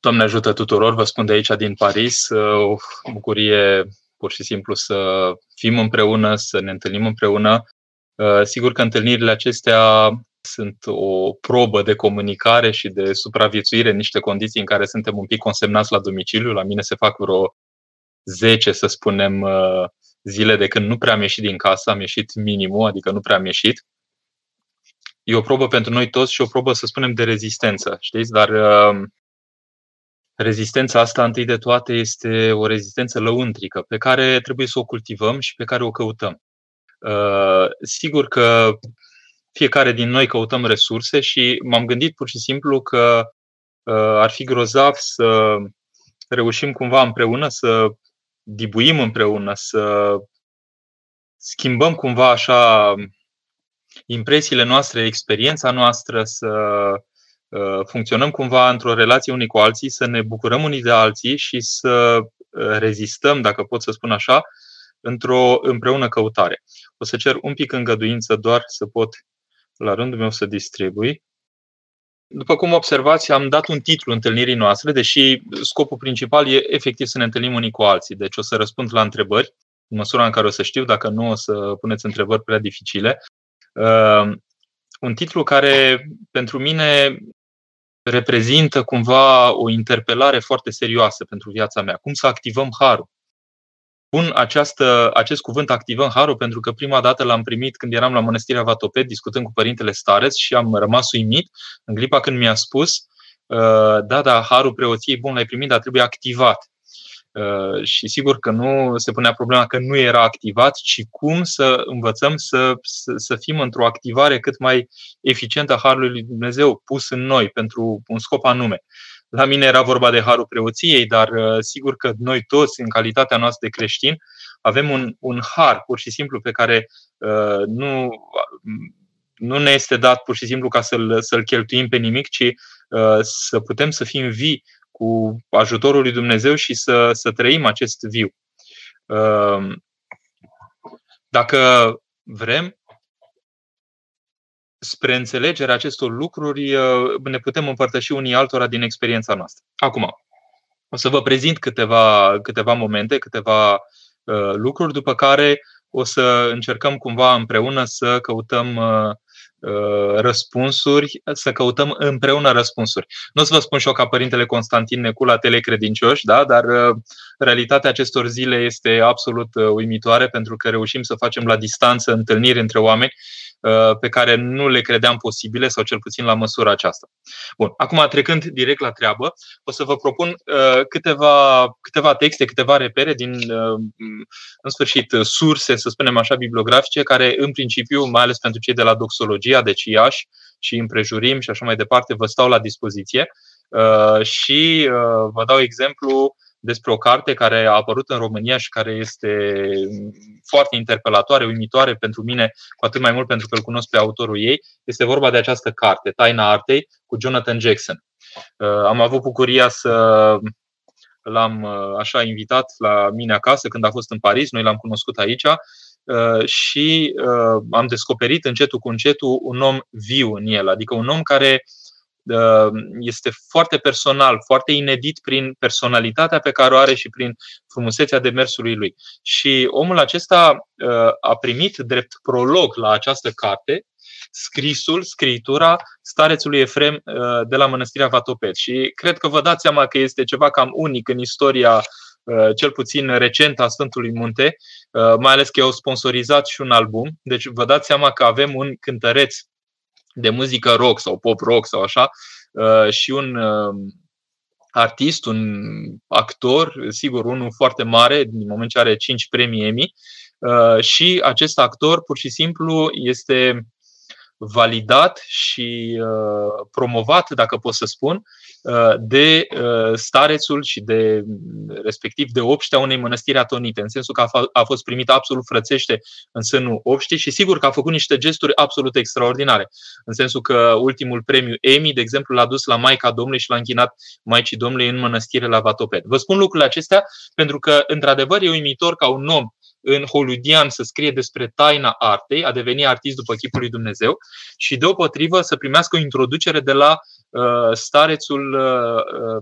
Doamne ajută tuturor, vă spun de aici din Paris, o bucurie pur și simplu să fim împreună, să ne întâlnim împreună. Sigur că întâlnirile acestea sunt o probă de comunicare și de supraviețuire în niște condiții în care suntem un pic consemnați la domiciliu. La mine se fac vreo 10, să spunem, zile de când nu prea am ieșit din casă, am ieșit minimul, adică nu prea am ieșit. E o probă pentru noi toți și o probă, să spunem, de rezistență, știți? Dar rezistența asta, întâi de toate, este o rezistență lăuntrică pe care trebuie să o cultivăm și pe care o căutăm. Uh, sigur că fiecare din noi căutăm resurse și m-am gândit pur și simplu că uh, ar fi grozav să reușim cumva împreună să dibuim împreună, să schimbăm cumva așa impresiile noastre, experiența noastră, să Uh, funcționăm cumva într-o relație unii cu alții, să ne bucurăm unii de alții și să uh, rezistăm, dacă pot să spun așa, într-o împreună căutare. O să cer un pic îngăduință doar să pot la rândul meu să distribui. După cum observați, am dat un titlu întâlnirii noastre, deși scopul principal e efectiv să ne întâlnim unii cu alții. Deci o să răspund la întrebări, în măsura în care o să știu, dacă nu o să puneți întrebări prea dificile. Uh, un titlu care pentru mine reprezintă cumva o interpelare foarte serioasă pentru viața mea. Cum să activăm harul? Pun această, acest cuvânt activăm harul pentru că prima dată l-am primit când eram la Mănăstirea Vatoped discutând cu părintele Stareț și am rămas uimit în clipa când mi-a spus uh, da, da, harul preoției, bun, l-ai primit, dar trebuie activat. Uh, și sigur că nu se punea problema că nu era activat, ci cum să învățăm să, să, să fim într-o activare cât mai eficientă a Harului lui Dumnezeu pus în noi pentru un scop anume. La mine era vorba de Harul preoției, dar uh, sigur că noi toți, în calitatea noastră de creștini, avem un, un har pur și simplu pe care uh, nu, nu ne este dat pur și simplu ca să-l, să-l cheltuim pe nimic, ci uh, să putem să fim vii cu ajutorul lui Dumnezeu și să, să trăim acest viu. Ehm, dacă vrem, spre înțelegerea acestor lucruri, ne putem împărtăși unii altora din experiența noastră. Acum, o să vă prezint câteva, câteva momente, câteva uh, lucruri, după care o să încercăm cumva împreună să căutăm uh, Uh, răspunsuri, să căutăm împreună răspunsuri. Nu o să vă spun și eu ca Părintele Constantin Necu la telecredincioși, da? dar uh, realitatea acestor zile este absolut uh, uimitoare pentru că reușim să facem la distanță întâlniri între oameni Uh, pe care nu le credeam posibile, sau cel puțin la măsura aceasta. Bun, acum trecând direct la treabă, o să vă propun uh, câteva, câteva texte, câteva repere din, uh, în sfârșit, surse, să spunem așa, bibliografice, care, în principiu, mai ales pentru cei de la doxologia, deci Iași și împrejurim și așa mai departe, vă stau la dispoziție. Și vă dau exemplu despre o carte care a apărut în România și care este foarte interpelatoare, uimitoare pentru mine, cu atât mai mult pentru că îl cunosc pe autorul ei. Este vorba de această carte, Taina Artei, cu Jonathan Jackson. Uh, am avut bucuria să l-am uh, așa invitat la mine acasă când a fost în Paris, noi l-am cunoscut aici uh, și am descoperit încetul cu încetul un om viu în el, adică un om care Uh, este foarte personal, foarte inedit prin personalitatea pe care o are și prin frumusețea demersului lui. Și omul acesta uh, a primit drept prolog la această carte scrisul, scritura starețului Efrem uh, de la Mănăstirea Vatoped. Și cred că vă dați seama că este ceva cam unic în istoria cel puțin recent a Sfântului Munte, mai ales că au sponsorizat și un album. Deci vă dați seama că avem un cântăreț de muzică rock sau pop rock sau așa uh, și un uh, artist, un actor, sigur, unul foarte mare, din moment ce are 5 premii Emmy, uh, și acest actor pur și simplu este validat și promovat, dacă pot să spun, Uh, de uh, starețul și de respectiv de obștea unei mănăstiri atonite, în sensul că a fost primit absolut frățește în sânul obștii și sigur că a făcut niște gesturi absolut extraordinare. În sensul că ultimul premiu Emmy, de exemplu, l-a dus la Maica Domnului și l-a închinat Maicii Domnului în mănăstire la Vatoped. Vă spun lucrurile acestea pentru că, într-adevăr, e uimitor ca un om în Holudian să scrie despre taina artei, a deveni artist după chipul lui Dumnezeu și deopotrivă să primească o introducere de la starețul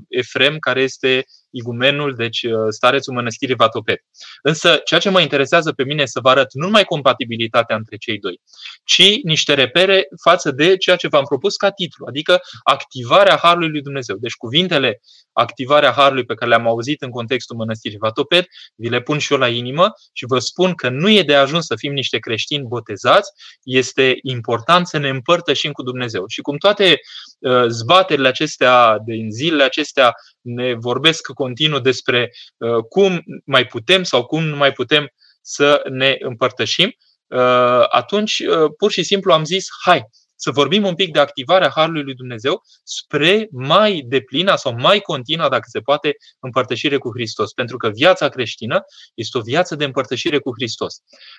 Efrem, care este igumenul, deci starețul mănăstirii Vatopet. Însă, ceea ce mă interesează pe mine să vă arăt nu numai compatibilitatea între cei doi, ci niște repere față de ceea ce v-am propus ca titlu, adică activarea Harului lui Dumnezeu. Deci cuvintele activarea Harului pe care le-am auzit în contextul mănăstirii Vatopet, vi le pun și eu la inimă și vă spun că nu e de ajuns să fim niște creștini botezați, este important să ne împărtășim cu Dumnezeu. Și cum toate uh, zbaterile acestea din zilele acestea ne vorbesc continuu despre uh, cum mai putem sau cum nu mai putem să ne împărtășim, uh, atunci pur și simplu am zis, hai, să vorbim un pic de activarea Harului lui Dumnezeu spre mai deplina sau mai continua, dacă se poate, împărtășire cu Hristos. Pentru că viața creștină este o viață de împărtășire cu Hristos.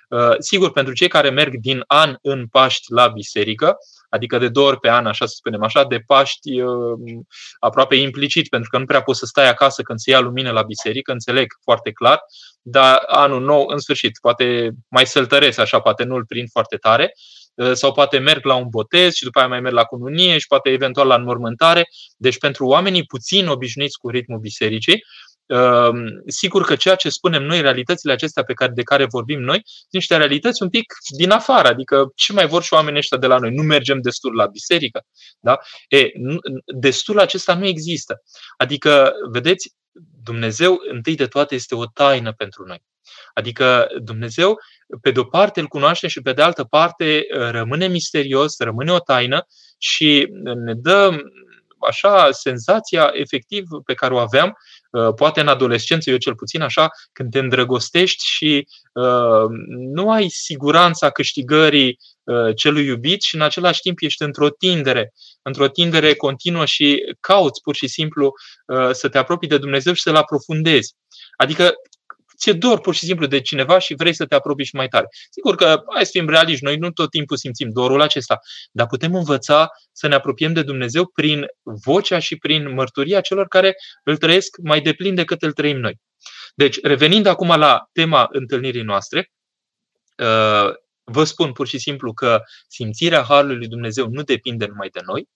Uh, sigur, pentru cei care merg din an în Paști la biserică, adică de două ori pe an, așa să spunem așa, de Paști uh, aproape implicit, pentru că nu prea poți să stai acasă când se ia lumină la biserică, înțeleg foarte clar, dar anul nou, în sfârșit, poate mai săltăresc așa, poate nu-l prind foarte tare, Uh, sau poate merg la un botez și după aia mai merg la cununie și poate eventual la înmormântare. Deci pentru oamenii puțin obișnuiți cu ritmul bisericii, uh, sigur că ceea ce spunem noi, realitățile acestea pe care, de care vorbim noi, sunt niște realități un pic din afară, adică ce mai vor și oamenii ăștia de la noi? Nu mergem destul la biserică. Da? E, destul acesta nu există. Adică, vedeți, Dumnezeu, întâi de toate, este o taină pentru noi. Adică Dumnezeu pe de o parte îl cunoaștem și pe de altă parte uh, rămâne misterios, rămâne o taină și ne dă așa senzația efectiv pe care o aveam, uh, poate în adolescență, eu cel puțin așa, când te îndrăgostești și uh, nu ai siguranța câștigării uh, celui iubit și în același timp ești într-o tindere, într-o tindere continuă și cauți pur și simplu uh, să te apropii de Dumnezeu și să-L aprofundezi. Adică ți-e dor pur și simplu de cineva și vrei să te apropii și mai tare. Sigur că, hai să fim realiști, noi nu tot timpul simțim dorul acesta, dar putem învăța să ne apropiem de Dumnezeu prin vocea și prin mărturia celor care îl trăiesc mai deplin decât îl trăim noi. Deci, revenind acum la tema întâlnirii noastre, uh, vă spun pur și simplu că simțirea Harului lui Dumnezeu nu depinde numai de noi,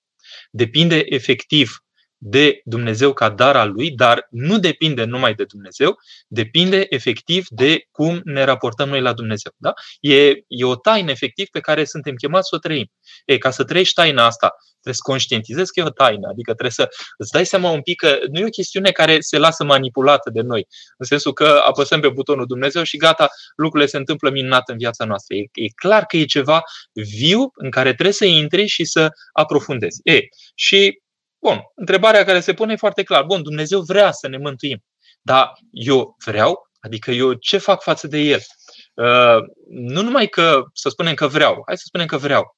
depinde efectiv de Dumnezeu ca dar al lui, dar nu depinde numai de Dumnezeu, depinde efectiv de cum ne raportăm noi la Dumnezeu. Da? E, e o taină efectiv pe care suntem chemați să o trăim. E, ca să trăiești taina asta, trebuie să conștientizezi că e o taină, adică trebuie să îți dai seama un pic că nu e o chestiune care se lasă manipulată de noi, în sensul că apăsăm pe butonul Dumnezeu și gata, lucrurile se întâmplă minunat în viața noastră. E, e clar că e ceva viu în care trebuie să intri și să aprofundezi. E, și Bun, întrebarea care se pune e foarte clar. Bun, Dumnezeu vrea să ne mântuim, dar eu vreau? Adică eu ce fac față de El? Uh, nu numai că să spunem că vreau, hai să spunem că vreau,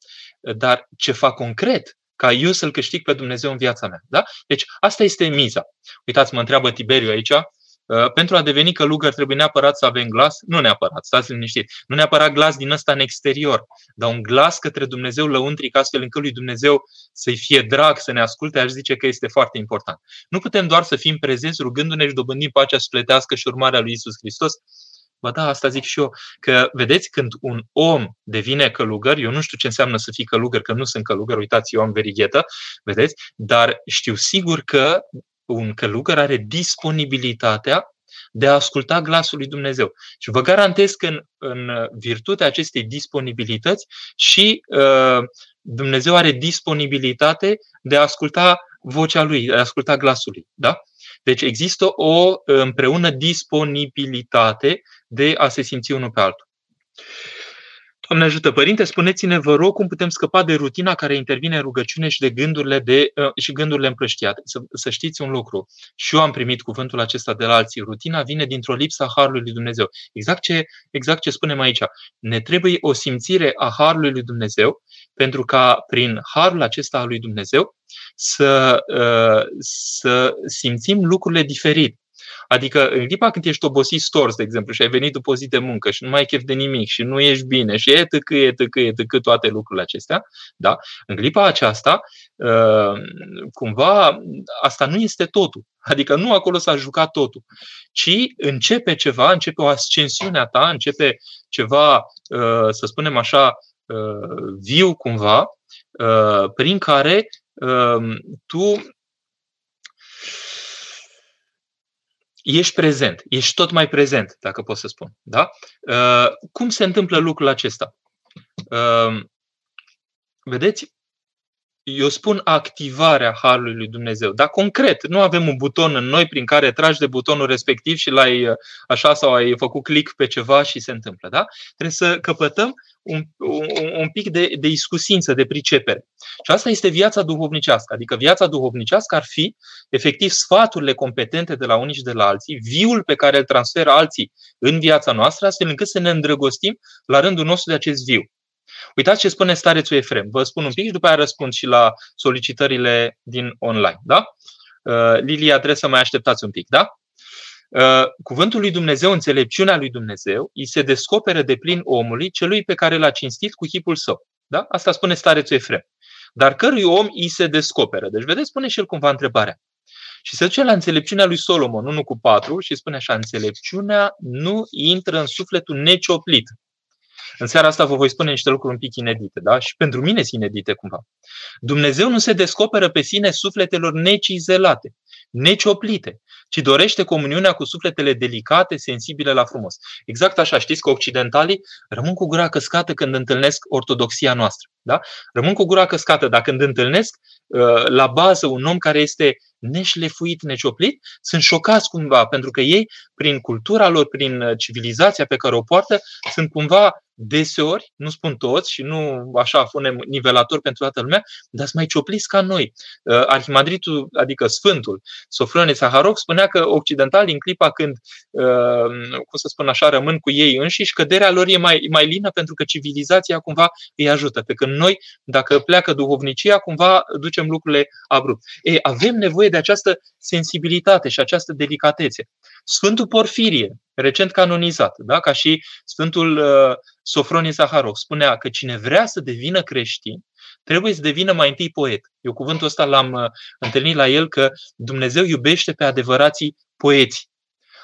dar ce fac concret ca eu să-L câștig pe Dumnezeu în viața mea. Da? Deci asta este miza. Uitați, mă întreabă Tiberiu aici, Uh, pentru a deveni călugăr trebuie neapărat să avem glas? Nu neapărat, stați liniștit. Nu neapărat glas din ăsta în exterior, dar un glas către Dumnezeu lăuntric, astfel încât lui Dumnezeu să-i fie drag, să ne asculte, aș zice că este foarte important. Nu putem doar să fim prezenți rugându-ne și dobândim pacea spletească și urmarea lui Isus Hristos, Bă, da, asta zic și eu. Că, vedeți, când un om devine călugăr, eu nu știu ce înseamnă să fii călugăr, că nu sunt călugăr, uitați, eu am verighetă, vedeți, dar știu sigur că un călugăr are disponibilitatea de a asculta glasul lui Dumnezeu. Și vă garantez că în, în virtutea acestei disponibilități și uh, Dumnezeu are disponibilitate de a asculta vocea lui, de a asculta glasul lui. Da? Deci există o împreună disponibilitate de a se simți unul pe altul. Doamne ajută, Părinte, spuneți-ne, vă rog, cum putem scăpa de rutina care intervine în rugăciune și de gândurile, de, uh, și gândurile împrăștiate. Să, să știți un lucru. Și eu am primit cuvântul acesta de la alții. Rutina vine dintr-o lipsă a Harului lui Dumnezeu. Exact ce, exact ce spunem aici. Ne trebuie o simțire a Harului lui Dumnezeu pentru ca prin Harul acesta al lui Dumnezeu să, uh, să simțim lucrurile diferit. Adică în clipa când ești obosit stors, de exemplu, și ai venit după o zi de muncă și nu mai ai chef de nimic și nu ești bine și e tâcă, e tâcă, e tâcă, toate lucrurile acestea, da? în clipa aceasta, uh, cumva, asta nu este totul. Adică nu acolo s-a jucat totul, ci începe ceva, începe o ascensiune a ta, începe ceva, uh, să spunem așa, uh, viu cumva, prin care um, tu ești prezent, ești tot mai prezent, dacă pot să spun. Da? Uh, cum se întâmplă lucrul acesta? Uh, vedeți, eu spun activarea Harului lui Dumnezeu, dar concret, nu avem un buton în noi prin care tragi de butonul respectiv și l-ai așa sau ai făcut click pe ceva și se întâmplă. Da? Trebuie să căpătăm un, un, un pic de, de iscusință, de pricepere. Și asta este viața duhovnicească. Adică viața duhovnicească ar fi efectiv sfaturile competente de la unii și de la alții, viul pe care îl transferă alții în viața noastră, astfel încât să ne îndrăgostim la rândul nostru de acest viu. Uitați ce spune starețul Efrem. Vă spun un pic și după aia răspund și la solicitările din online. Da? Uh, Lilia, trebuie să mai așteptați un pic. Da? Uh, cuvântul lui Dumnezeu, înțelepciunea lui Dumnezeu, îi se descoperă de plin omului, celui pe care l-a cinstit cu chipul său. Da? Asta spune starețul Efrem. Dar cărui om îi se descoperă? Deci, vedeți, spune și el cumva întrebarea. Și se duce la înțelepciunea lui Solomon, 1 cu 4, și spune așa, înțelepciunea nu intră în sufletul necioplit. În seara asta vă voi spune niște lucruri un pic inedite, da? Și pentru mine sunt inedite cumva. Dumnezeu nu se descoperă pe sine sufletelor necizelate, necioplite, ci dorește comuniunea cu sufletele delicate, sensibile la frumos. Exact așa, știți că occidentalii rămân cu gura căscată când întâlnesc ortodoxia noastră. Da? Rămân cu gura căscată, dar când întâlnesc uh, la bază un om care este neșlefuit, necioplit, sunt șocați cumva, pentru că ei, prin cultura lor, prin uh, civilizația pe care o poartă, sunt cumva deseori, nu spun toți și nu așa punem nivelator pentru toată lumea, dar sunt mai ciopliți ca noi. Uh, Arhimandritul, adică Sfântul, Sofronie Saharov, spunea că occidentalii în clipa când, cum să spun așa, rămân cu ei înșiși, căderea lor e mai, mai lină pentru că civilizația cumva îi ajută. Pe când noi, dacă pleacă duhovnicia, cumva ducem lucrurile abrupt. Ei, avem nevoie de această sensibilitate și această delicatețe. Sfântul Porfirie, recent canonizat, da? ca și Sfântul uh, Sofronie Zaharov, spunea că cine vrea să devină creștin, trebuie să devină mai întâi poet. Eu cuvântul ăsta l-am uh, întâlnit la el că Dumnezeu iubește pe adevărații poeți.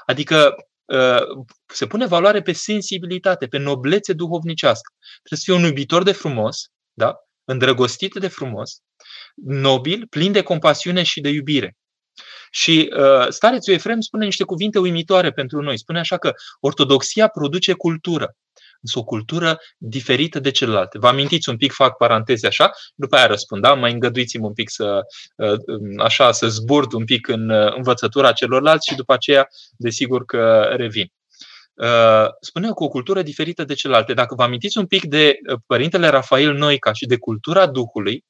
Adică uh, se pune valoare pe sensibilitate, pe noblețe duhovnicească. Trebuie să fie un iubitor de frumos, da? îndrăgostit de frumos, nobil, plin de compasiune și de iubire. Și uh, starețul Efrem spune niște cuvinte uimitoare pentru noi. Spune așa că ortodoxia produce cultură, însă o cultură diferită de celelalte. Vă amintiți un pic, fac paranteze așa, după aia răspund, da? Mai îngăduiți-mă un pic să, uh, așa, să zburd un pic în uh, învățătura celorlalți și după aceea, desigur că revin. Uh, spune cu o cultură diferită de celelalte. Dacă vă amintiți un pic de uh, Părintele Rafael Noica și de cultura Duhului,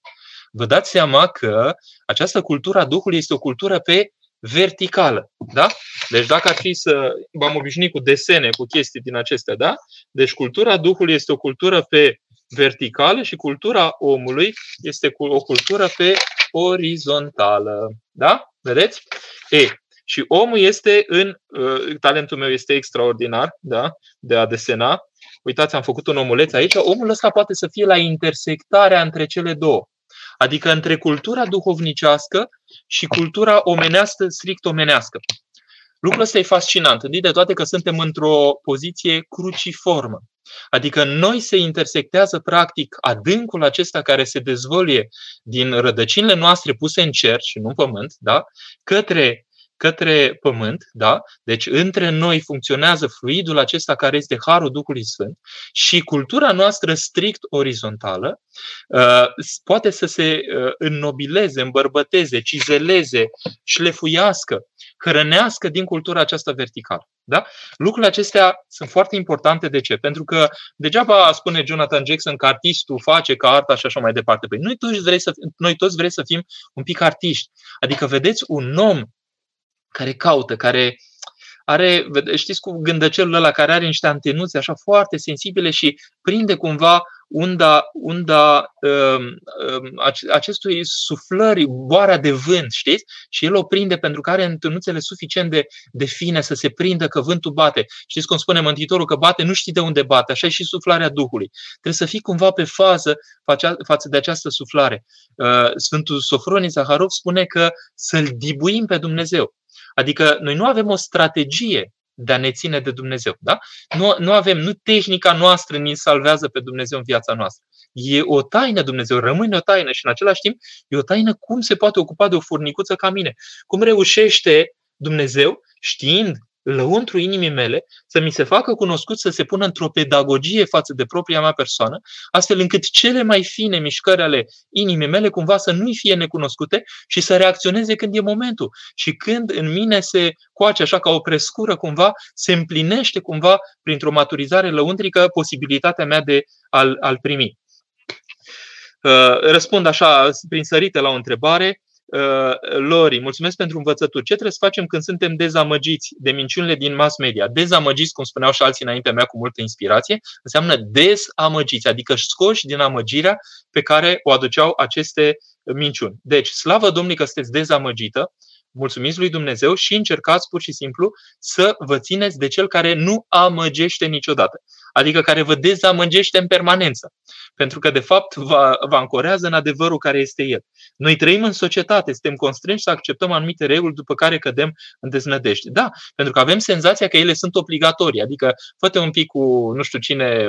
vă dați seama că această cultură a Duhului este o cultură pe verticală. Da? Deci dacă ar fi să v-am obișnuit cu desene, cu chestii din acestea, da? Deci cultura Duhului este o cultură pe verticală și cultura omului este o cultură pe orizontală. Da? Vedeți? Ei, și omul este în. Uh, talentul meu este extraordinar da? de a desena. Uitați, am făcut un omuleț aici. Omul ăsta poate să fie la intersectarea între cele două. Adică între cultura duhovnicească și cultura omenească, strict omenească. Lucrul ăsta e fascinant, întâi de toate că suntem într-o poziție cruciformă. Adică noi se intersectează practic adâncul acesta care se dezvăluie din rădăcinile noastre puse în cer și nu în pământ, da? către către pământ, da? Deci între noi funcționează fluidul acesta care este Harul Duhului Sfânt și cultura noastră strict orizontală uh, poate să se uh, înnobileze, îmbărbăteze, cizeleze, șlefuiască, hrănească din cultura aceasta verticală. Da? Lucrurile acestea sunt foarte importante. De ce? Pentru că degeaba spune Jonathan Jackson că artistul face ca arta și așa mai departe. Păi noi toți, vrei să, noi toți vrem să fim un pic artiști. Adică vedeți un om care caută, care are, știți cu gândăcelul ăla care are niște antenuțe așa foarte sensibile și prinde cumva unda, unda um, um, acestui suflări, boarea de vânt, știți? Și el o prinde pentru că are antenuțele suficient de, de fine să se prindă că vântul bate. Știți cum spune Mântuitorul că bate, nu știi de unde bate, așa e și suflarea Duhului. Trebuie să fii cumva pe fază față de această suflare. Uh, Sfântul Sofronie Zaharov spune că să-L dibuim pe Dumnezeu. Adică noi nu avem o strategie de a ne ține de Dumnezeu. Da? Nu, nu avem, nu tehnica noastră ne salvează pe Dumnezeu în viața noastră. e o taină Dumnezeu, rămâne o taină și în același timp e o taină cum se poate ocupa de o furnicuță ca mine. Cum reușește Dumnezeu, știind lăuntru inimii mele, să mi se facă cunoscut, să se pună într-o pedagogie față de propria mea persoană, astfel încât cele mai fine mișcări ale inimii mele cumva să nu-i fie necunoscute și să reacționeze când e momentul. Și când în mine se coace așa ca o prescură cumva, se împlinește cumva printr-o maturizare lăuntrică posibilitatea mea de a-l, a primi. Uh, răspund așa, prin sărite la o întrebare. Uh, Lori, mulțumesc pentru învățături. Ce trebuie să facem când suntem dezamăgiți de minciunile din mass media? Dezamăgiți, cum spuneau și alții înaintea mea cu multă inspirație, înseamnă dezamăgiți, adică scoși din amăgirea pe care o aduceau aceste minciuni. Deci, slavă Domnului că sunteți dezamăgită, mulțumiți lui Dumnezeu și încercați pur și simplu să vă țineți de cel care nu amăgește niciodată, adică care vă dezamăgește în permanență, pentru că de fapt vă, vă ancorează în adevărul care este el. Noi trăim în societate, suntem constrânși să acceptăm anumite reguli după care cădem în deznădejde. Da, pentru că avem senzația că ele sunt obligatorii, adică fă un pic cu nu știu cine,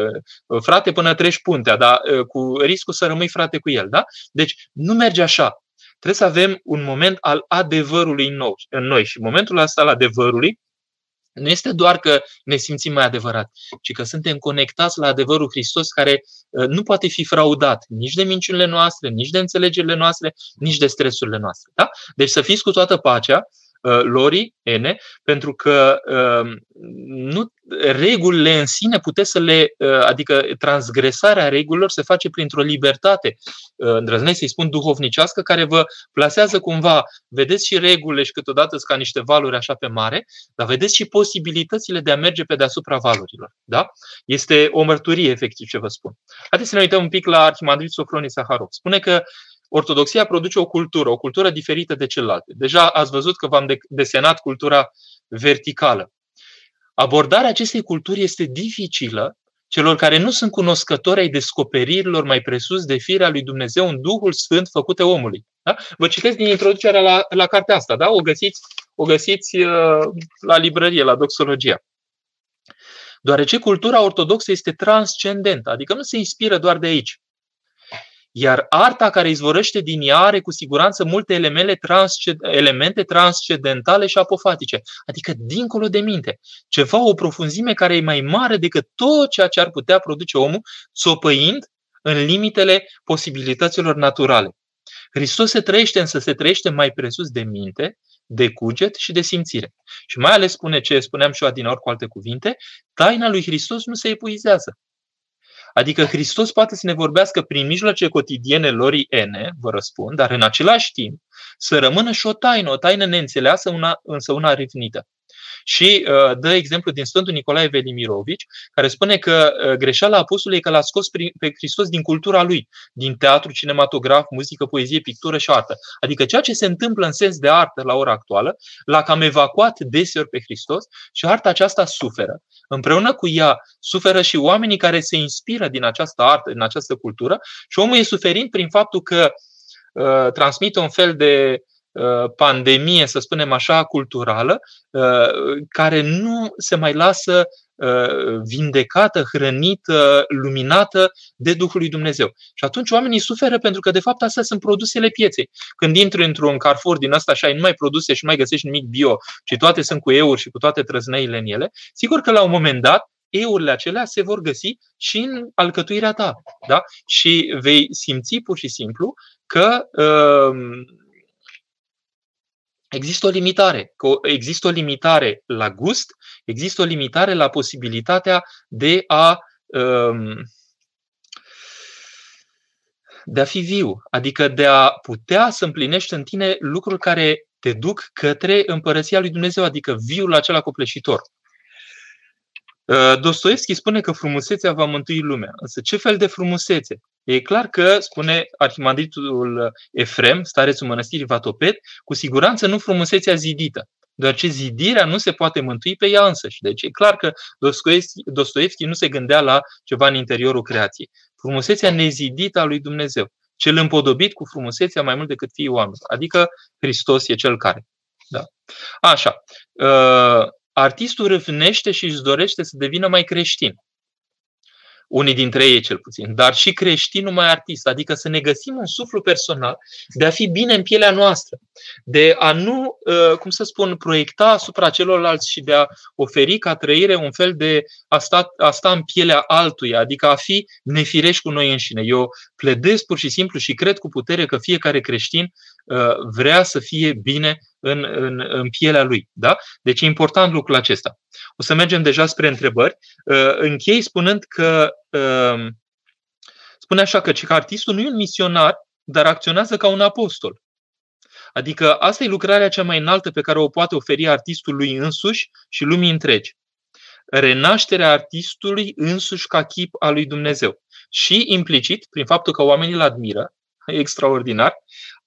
frate, până treci puntea, dar cu riscul să rămâi frate cu el. Da? Deci nu merge așa. Trebuie să avem un moment al adevărului în, nou, în noi și momentul ăsta al adevărului nu este doar că ne simțim mai adevărat, ci că suntem conectați la adevărul Hristos care uh, nu poate fi fraudat nici de minciunile noastre, nici de înțelegerile noastre, nici de stresurile noastre. Da? Deci să fiți cu toată pacea, Uh, Lori, N, pentru că um, nu, regulile în sine puteți să le, uh, adică transgresarea regulilor se face printr-o libertate, uh, îndrăznesc să-i spun duhovnicească, care vă plasează cumva, vedeți și regulile și câteodată ca niște valuri așa pe mare, dar vedeți și posibilitățile de a merge pe deasupra valurilor. Da? Este o mărturie, efectiv, ce vă spun. Haideți să ne uităm un pic la Arhimandrit Sofronie Saharov. Spune că Ortodoxia produce o cultură, o cultură diferită de celelalte. Deja ați văzut că v-am desenat cultura verticală. Abordarea acestei culturi este dificilă celor care nu sunt cunoscători ai descoperirilor mai presus de firea lui Dumnezeu în Duhul Sfânt făcute omului. Da? Vă citesc din introducerea la, la cartea asta, da? o găsiți, o găsiți uh, la librărie, la doxologia. Deoarece cultura ortodoxă este transcendentă, adică nu se inspiră doar de aici. Iar arta care izvorăște din ea are cu siguranță multe elemente, transced- elemente transcendentale și apofatice, adică dincolo de minte. Ceva, o profunzime care e mai mare decât tot ceea ce ar putea produce omul, țopăind în limitele posibilităților naturale. Hristos se trăiește, însă se trăiește mai presus de minte, de cuget și de simțire. Și mai ales spune ce spuneam și eu adinaori cu alte cuvinte, taina lui Hristos nu se epuizează. Adică Hristos poate să ne vorbească prin mijloace cotidiene lorii ene, vă răspund, dar în același timp să rămână și o taină, o taină neînțeleasă, una, însă una rifnită. Și uh, dă exemplu din Sfântul Nicolae Velimirovici, care spune că uh, greșeala apostolului e că l-a scos pe Hristos din cultura lui, din teatru, cinematograf, muzică, poezie, pictură și artă. Adică ceea ce se întâmplă în sens de artă la ora actuală, l-a cam evacuat deseori pe Hristos și arta aceasta suferă. Împreună cu ea suferă și oamenii care se inspiră din această artă, din această cultură și omul e suferind prin faptul că uh, transmite un fel de Uh, pandemie, să spunem așa, culturală, uh, care nu se mai lasă uh, vindecată, hrănită, luminată de Duhul lui Dumnezeu. Și atunci oamenii suferă pentru că, de fapt, astea sunt produsele pieței. Când intri într-un Carrefour din asta și ai numai produse și nu mai găsești nimic bio, ci toate sunt cu euri și cu toate trăzneile în ele, sigur că la un moment dat eurile acelea se vor găsi și în alcătuirea ta. Da? Și vei simți pur și simplu că uh, există o limitare. Că există o limitare la gust, există o limitare la posibilitatea de a um, de a fi viu, adică de a putea să împlinești în tine lucruri care te duc către împărăția lui Dumnezeu, adică viul acela copleșitor. Uh, Dostoevski spune că frumusețea va mântui lumea. Însă ce fel de frumusețe? E clar că, spune arhimandritul Efrem, starețul mănăstirii Vatopet, cu siguranță nu frumusețea zidită, deoarece zidirea nu se poate mântui pe ea însăși. Deci e clar că Dostoevski, Dostoevski nu se gândea la ceva în interiorul creației. Frumusețea nezidită a lui Dumnezeu, cel împodobit cu frumusețea mai mult decât fiii oameni. Adică Hristos e cel care. Da. Așa. Uh, artistul râvnește și își dorește să devină mai creștin. Unii dintre ei cel puțin, dar și creștin numai artist, adică să ne găsim un suflu personal de a fi bine în pielea noastră, de a nu, uh, cum să spun, proiecta asupra celorlalți și de a oferi ca trăire un fel de a sta, a sta în pielea altuia, adică a fi nefirești cu noi înșine. Eu pledez pur și simplu și cred cu putere că fiecare creștin uh, vrea să fie bine în, în, în pielea lui. Da? Deci e important lucrul acesta. O să mergem deja spre întrebări. Uh, închei spunând că uh, spune așa că, că artistul nu e un misionar, dar acționează ca un apostol. Adică asta e lucrarea cea mai înaltă pe care o poate oferi artistul lui însuși și lumii întregi. Renașterea artistului însuși ca chip al lui Dumnezeu. Și implicit, prin faptul că oamenii îl admiră, extraordinar,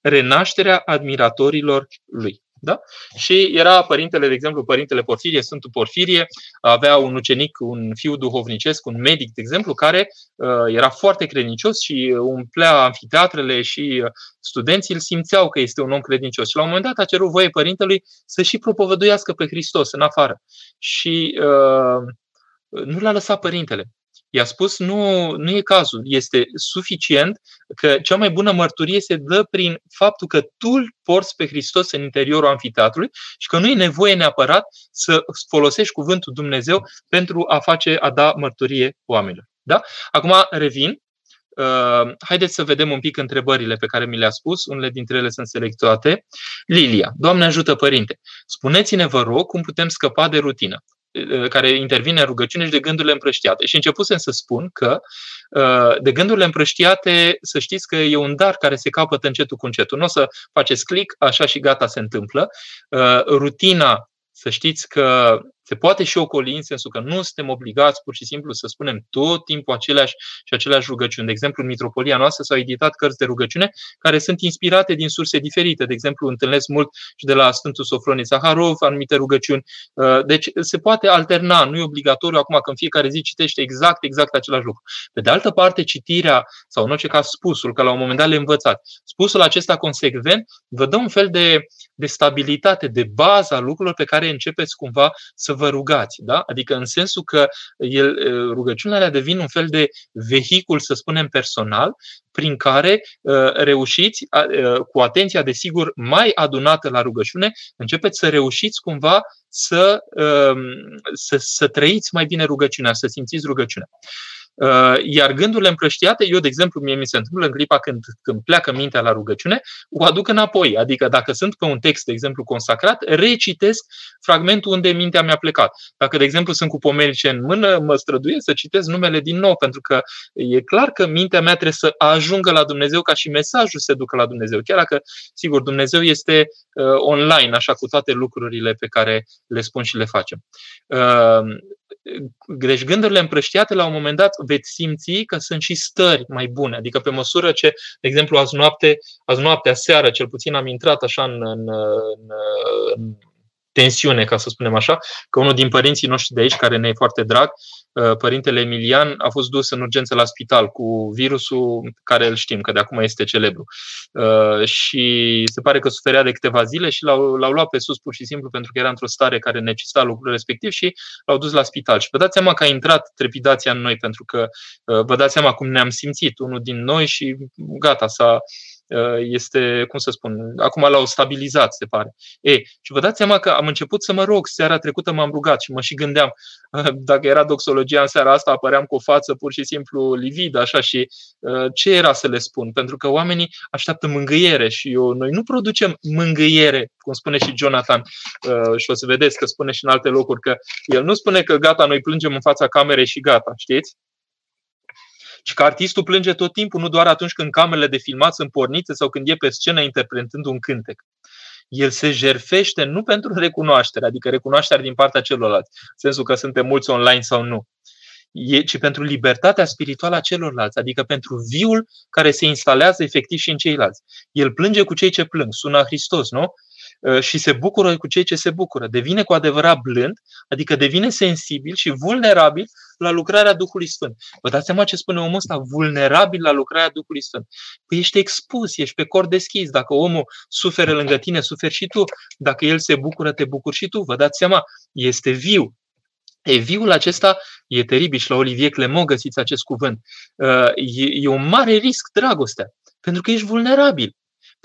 renașterea admiratorilor lui. Da? Și era părintele, de exemplu, părintele Porfirie, Sfântul Porfirie, avea un ucenic, un fiu duhovnicesc, un medic, de exemplu, care uh, era foarte credincios și umplea anfiteatrele și uh, studenții îl simțeau că este un om credincios. Și la un moment dat a cerut voie părintelui să și propovăduiască pe Hristos în afară. Și uh, nu l-a lăsat părintele. I-a spus, nu, nu e cazul. Este suficient că cea mai bună mărturie se dă prin faptul că tu îl porți pe Hristos în interiorul anfiteatrului și că nu e nevoie neapărat să folosești cuvântul Dumnezeu pentru a face, a da mărturie oamenilor. Da? Acum revin. Uh, haideți să vedem un pic întrebările pe care mi le-a spus. Unele dintre ele sunt selectate. Lilia, Doamne ajută, Părinte, spuneți-ne, vă rog, cum putem scăpa de rutină. Uh, care intervine în rugăciune și de gândurile împrăștiate. Și începusem să spun că uh, de gândurile împrăștiate, să știți că e un dar care se capătă încetul cu încetul. Nu o să faceți click, așa și gata, se întâmplă. Uh, rutina, să știți că se poate și ocoli în sensul că nu suntem obligați pur și simplu să spunem tot timpul aceleași și aceleași rugăciuni. De exemplu, în mitropolia noastră s-au editat cărți de rugăciune care sunt inspirate din surse diferite. De exemplu, întâlnesc mult și de la Sfântul Sofronie Zaharov anumite rugăciuni. Uh, deci se poate alterna, nu e obligatoriu acum că în fiecare zi citește exact, exact același lucru. Pe de altă parte, citirea sau în orice caz spusul, că la un moment dat le învățat, spusul acesta consecvent vă dă un fel de, de stabilitate, de bază a lucrurilor pe care începeți cumva să vă rugați. Da? Adică în sensul că el, rugăciunile alea devin un fel de vehicul, să spunem, personal, prin care reușiți, cu atenția, desigur, mai adunată la rugăciune, începeți să reușiți cumva să, să, să trăiți mai bine rugăciunea, să simțiți rugăciunea. Uh, iar gândurile împrăștiate, eu, de exemplu, mie mi se întâmplă în clipa când, când pleacă mintea la rugăciune, o aduc înapoi. Adică dacă sunt pe un text, de exemplu, consacrat, recitesc fragmentul unde mintea mi-a plecat. Dacă, de exemplu, sunt cu pomerice în mână, mă străduiesc să citesc numele din nou, pentru că e clar că mintea mea trebuie să ajungă la Dumnezeu ca și mesajul să ducă la Dumnezeu. Chiar dacă, sigur, Dumnezeu este uh, online, așa, cu toate lucrurile pe care le spun și le facem. Uh, deci gândurile împrăștiate, la un moment dat, veți simți că sunt și stări mai bune. Adică pe măsură ce, de exemplu, azi noapte, azi noaptea, seară, cel puțin am intrat așa în, în, în, în tensiune, ca să spunem așa, că unul din părinții noștri de aici, care ne e foarte drag, uh, părintele Emilian, a fost dus în urgență la spital cu virusul care îl știm, că de acum este celebru. Uh, și se pare că suferea de câteva zile și l-au, l-au luat pe sus pur și simplu pentru că era într-o stare care necesita lucrul respectiv și l-au dus la spital. Și vă dați seama că a intrat trepidația în noi, pentru că uh, vă dați seama cum ne-am simțit unul din noi și gata, s-a, Uh, este, cum să spun, acum l-au stabilizat, se pare. E, și vă dați seama că am început să mă rog, seara trecută m-am rugat și mă și gândeam, uh, dacă era doxologia în seara asta, apăream cu o față pur și simplu livid, așa, și uh, ce era să le spun? Pentru că oamenii așteaptă mângâiere și eu, noi nu producem mângâiere, cum spune și Jonathan, și o să vedeți că spune și în alte locuri, că el nu spune că gata, noi plângem în fața camerei și gata, știți? Și că artistul plânge tot timpul, nu doar atunci când camerele de filmat sunt pornite sau când e pe scenă interpretând un cântec. El se jerfește nu pentru recunoaștere, adică recunoașterea din partea celorlalți, în sensul că suntem mulți online sau nu, ci pentru libertatea spirituală a celorlalți, adică pentru viul care se instalează efectiv și în ceilalți. El plânge cu cei ce plâng, sună Hristos, nu? Uh, și se bucură cu cei ce se bucură. Devine cu adevărat blând, adică devine sensibil și vulnerabil la lucrarea Duhului Sfânt. Vă dați seama ce spune omul ăsta? Vulnerabil la lucrarea Duhului Sfânt. Păi ești expus, ești pe cor deschis. Dacă omul suferă lângă tine, suferi și tu. Dacă el se bucură, te bucuri și tu. Vă dați seama? Este viu. Eviul acesta e teribil și la Olivier Clement găsiți acest cuvânt. Uh, e, e un mare risc dragostea, pentru că ești vulnerabil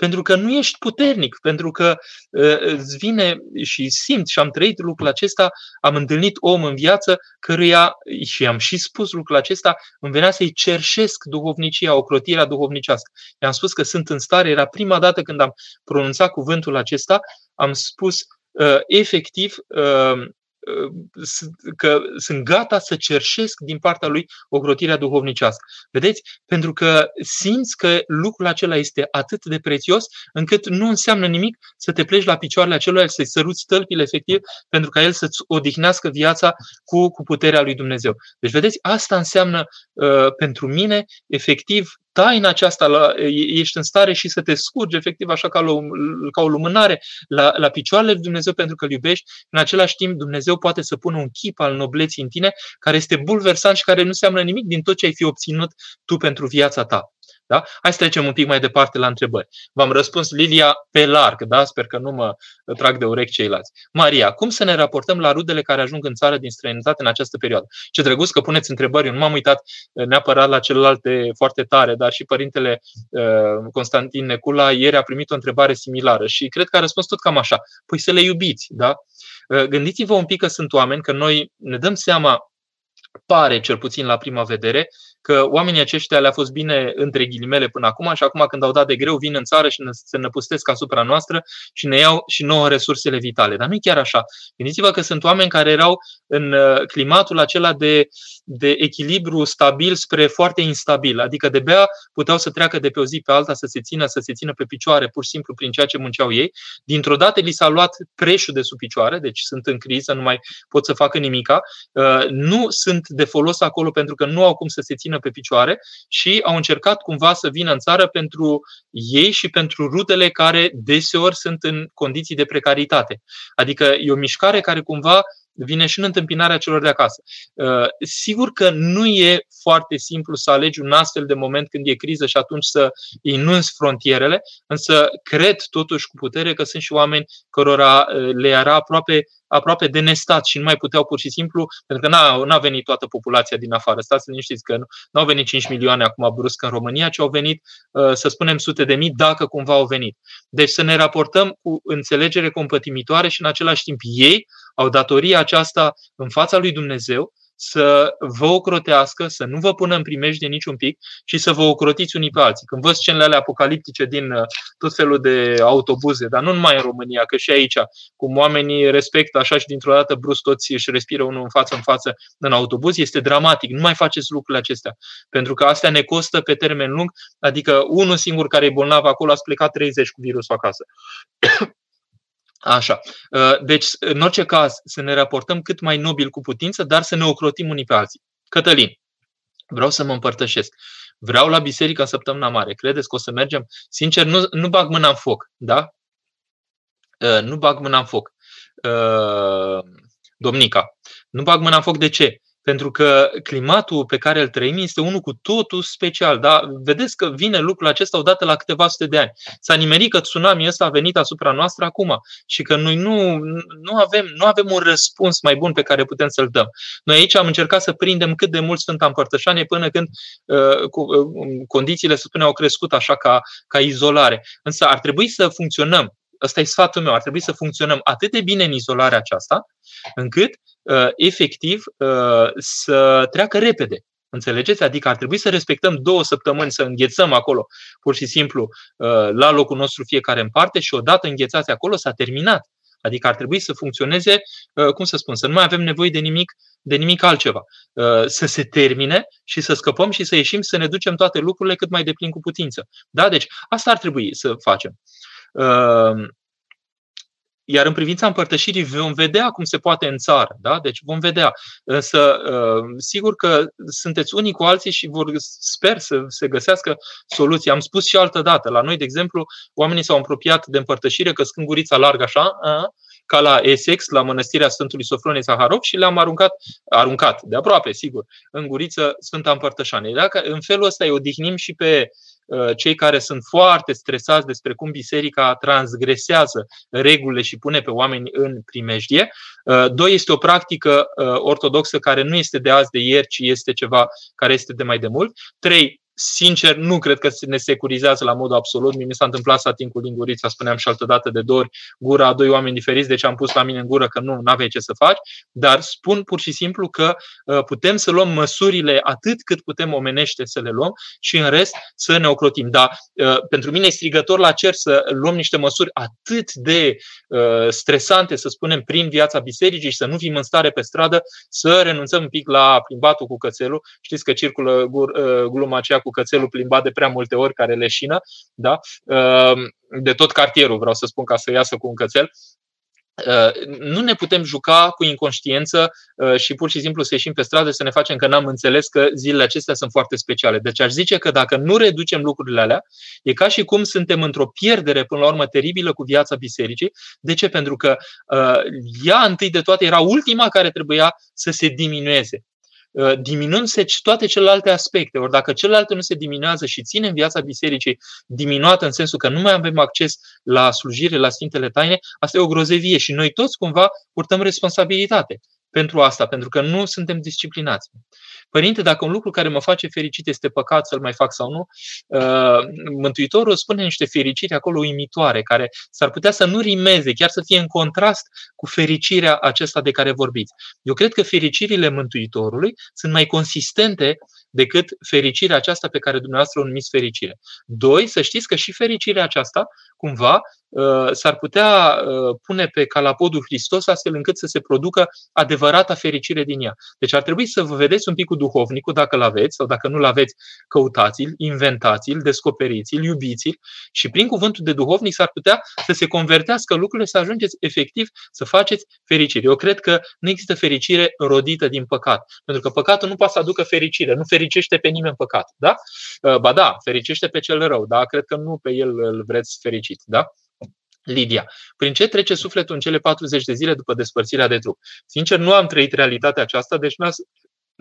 pentru că nu ești puternic, pentru că uh, îți vine și simți și am trăit lucrul acesta, am întâlnit om în viață căruia, și am și spus lucrul acesta, îmi venea să-i cerșesc duhovnicia, ocrotirea duhovnicească. I-am spus că sunt în stare, era prima dată când am pronunțat cuvântul acesta, am spus uh, efectiv uh, că sunt gata să cerșesc din partea lui ocrotirea duhovnicească. Vedeți? Pentru că simți că lucrul acela este atât de prețios încât nu înseamnă nimic să te pleci la picioarele acelui, să-i săruți stălpile efectiv pentru ca el să-ți odihnească viața cu, cu puterea lui Dumnezeu. Deci, vedeți, asta înseamnă uh, pentru mine efectiv taina aceasta, la, ești în stare și să te scurgi efectiv așa ca, o, ca o lumânare la, la picioarele lui Dumnezeu pentru că îl iubești. În același timp, Dumnezeu poate să pună un chip al nobleții în tine care este bulversant și care nu înseamnă nimic din tot ce ai fi obținut tu pentru viața ta. Da? Hai să trecem un pic mai departe la întrebări. V-am răspuns, Lilia, pe larg, da? sper că nu mă trag de urechi ceilalți. Maria, cum să ne raportăm la rudele care ajung în țară din străinătate în această perioadă? Ce drăguț că puneți întrebări. Eu nu m-am uitat eh, neapărat la celelalte foarte tare, dar și părintele uh, Constantin Necula ieri a primit o întrebare similară și cred că a răspuns tot cam așa. Păi să le iubiți, da? Uh, gândiți-vă un pic că sunt oameni, că noi ne dăm seama pare, cel puțin la prima vedere, că oamenii aceștia le-a fost bine între ghilimele până acum și acum când au dat de greu vin în țară și se năpustesc asupra noastră și ne iau și nouă resursele vitale. Dar nu e chiar așa. Gândiți-vă că sunt oameni care erau în uh, climatul acela de, de echilibru stabil spre foarte instabil. Adică de bea puteau să treacă de pe o zi pe alta, să se țină, să se țină pe picioare, pur și simplu prin ceea ce munceau ei. Dintr-o dată li s-a luat preșul de sub picioare, deci sunt în criză, nu mai pot să facă nimica. Uh, nu sunt de folos acolo pentru că nu au cum să se țină pe picioare și au încercat cumva să vină în țară pentru ei și pentru rudele care deseori sunt în condiții de precaritate. Adică e o mișcare care cumva vine și în întâmpinarea celor de acasă. Uh, sigur că nu e foarte simplu să alegi un astfel de moment când e criză și atunci să inunzi frontierele, însă cred totuși cu putere că sunt și oameni cărora uh, le era aproape aproape de nestat și nu mai puteau pur și simplu, pentru că n-a, n-a venit toată populația din afară. Stați liniștiți că nu au venit 5 milioane acum brusc în România, ci au venit, uh, să spunem, sute de mii, dacă cumva au venit. Deci să ne raportăm cu înțelegere compătimitoare și în același timp ei au datoria aceasta în fața lui Dumnezeu să vă ocrotească, să nu vă pună în primejde niciun pic și să vă ocrotiți unii pe alții. Când văd scenele alea apocaliptice din uh, tot felul de autobuze, dar nu numai în România, că și aici, cum oamenii respectă așa și dintr-o dată brusc toți își respiră unul în față în față în autobuz, este dramatic. Nu mai faceți lucrurile acestea. Pentru că astea ne costă pe termen lung, adică unul singur care e bolnav acolo a plecat 30 cu virusul acasă. Așa. Uh, deci, în orice caz, să ne raportăm cât mai nobil cu putință, dar să ne ocrotim unii pe alții. Cătălin, vreau să mă împărtășesc. Vreau la biserică în săptămâna mare. Credeți că o să mergem? Sincer, nu, nu bag mâna în foc, da? Uh, nu bag mâna în foc. Uh, Domnica. Nu bag mâna în foc de ce? Pentru că climatul pe care îl trăim este unul cu totul special. Da? Vedeți că vine lucrul acesta odată la câteva sute de ani. S-a nimerit că tsunami ăsta a venit asupra noastră acum și că noi nu, nu, avem, nu avem un răspuns mai bun pe care putem să-l dăm. Noi aici am încercat să prindem cât de mult Sfânta Împărtășanie până când uh, cu, uh, condițiile, să spunem, au crescut așa ca, ca izolare. Însă ar trebui să funcționăm ăsta e sfatul meu, ar trebui să funcționăm atât de bine în izolarea aceasta, încât uh, efectiv uh, să treacă repede. Înțelegeți? Adică ar trebui să respectăm două săptămâni, să înghețăm acolo, pur și simplu, uh, la locul nostru fiecare în parte și odată înghețați acolo s-a terminat. Adică ar trebui să funcționeze, cum să spun, să nu mai avem nevoie de nimic, de nimic altceva. Să se termine și să scăpăm și să ieșim, să ne ducem toate lucrurile cât mai deplin cu putință. Da? Deci asta ar trebui să facem. Ehm, iar în privința împărtășirii vom vedea cum se poate în țară, da? Deci vom vedea. Însă, ehm, sigur că sunteți unii cu alții și vor, sper să se găsească soluții. Am spus și altă dată. La noi, de exemplu, oamenii s-au apropiat de împărtășire că scângurița largă așa, ca la Essex, la mănăstirea Sfântului Sofronie Saharov și le-am aruncat, aruncat de aproape, sigur, în guriță Sfânta Împărtășanie. Dacă în felul ăsta îi odihnim și pe cei care sunt foarte stresați despre cum biserica transgresează regulile și pune pe oameni în primejdie. Doi, este o practică ortodoxă care nu este de azi, de ieri, ci este ceva care este de mai de mult. Trei, sincer, nu cred că ne securizează la modul absolut. Mi s-a întâmplat să ating cu lingurița, spuneam și altă dată de două ori, gura a doi oameni diferiți, deci am pus la mine în gură că nu aveai ce să faci, dar spun pur și simplu că uh, putem să luăm măsurile atât cât putem omenește să le luăm și în rest să ne ocrotim. Dar uh, pentru mine e strigător la cer să luăm niște măsuri atât de uh, stresante, să spunem, prin viața bisericii și să nu fim în stare pe stradă să renunțăm un pic la plimbatul cu cățelul. Știți că circulă gluma aceea cu cățelul plimbat de prea multe ori care leșină, da? Ehm, de tot cartierul, vreau să spun, ca să iasă cu un cățel. Ehm, nu ne putem juca cu inconștiență ehm, și pur și simplu să ieșim pe stradă să ne facem că n-am înțeles că zilele acestea sunt foarte speciale. Deci aș zice că dacă nu reducem lucrurile alea, e ca și cum suntem într-o pierdere până la urmă teribilă cu viața bisericii. De ce? Pentru că ea întâi de toate era ultima care trebuia să se diminueze. Uh, diminuând-se toate celelalte aspecte. Ori dacă celelalte nu se diminuează și ținem viața bisericii diminuată în sensul că nu mai avem acces la slujire, la Sfintele Taine, asta e o grozevie și noi toți cumva purtăm responsabilitate pentru asta, pentru că nu suntem disciplinați. Părinte, dacă un lucru care mă face fericit este păcat să-l mai fac sau nu, uh, Mântuitorul spune niște fericiri acolo uimitoare, care s-ar putea să nu rimeze, chiar să fie în contrast cu fericirea acesta de care vorbiți. Eu cred că fericirile Mântuitorului sunt mai consistente decât fericirea aceasta pe care dumneavoastră o numiți fericire. Doi, să știți că și fericirea aceasta, cumva, uh, s-ar putea uh, pune pe calapodul Hristos astfel încât să se producă adevărata fericire din ea. Deci ar trebui să vă vedeți un pic cu duhovnicul, dacă îl aveți, sau dacă nu-l aveți, căutați-l, inventați-l, descoperiți-l, iubiți-l și prin cuvântul de duhovnic s-ar putea să se convertească lucrurile, să ajungeți efectiv să faceți fericire. Eu cred că nu există fericire rodită din păcat, pentru că păcatul nu poate să aducă fericire, nu fericește pe nimeni păcat, da? Uh, ba da, fericește pe cel rău, da? Cred că nu pe el îl vreți fericit, da? Lidia. Prin ce trece sufletul în cele 40 de zile după despărțirea de trup? Sincer, nu am trăit realitatea aceasta, deci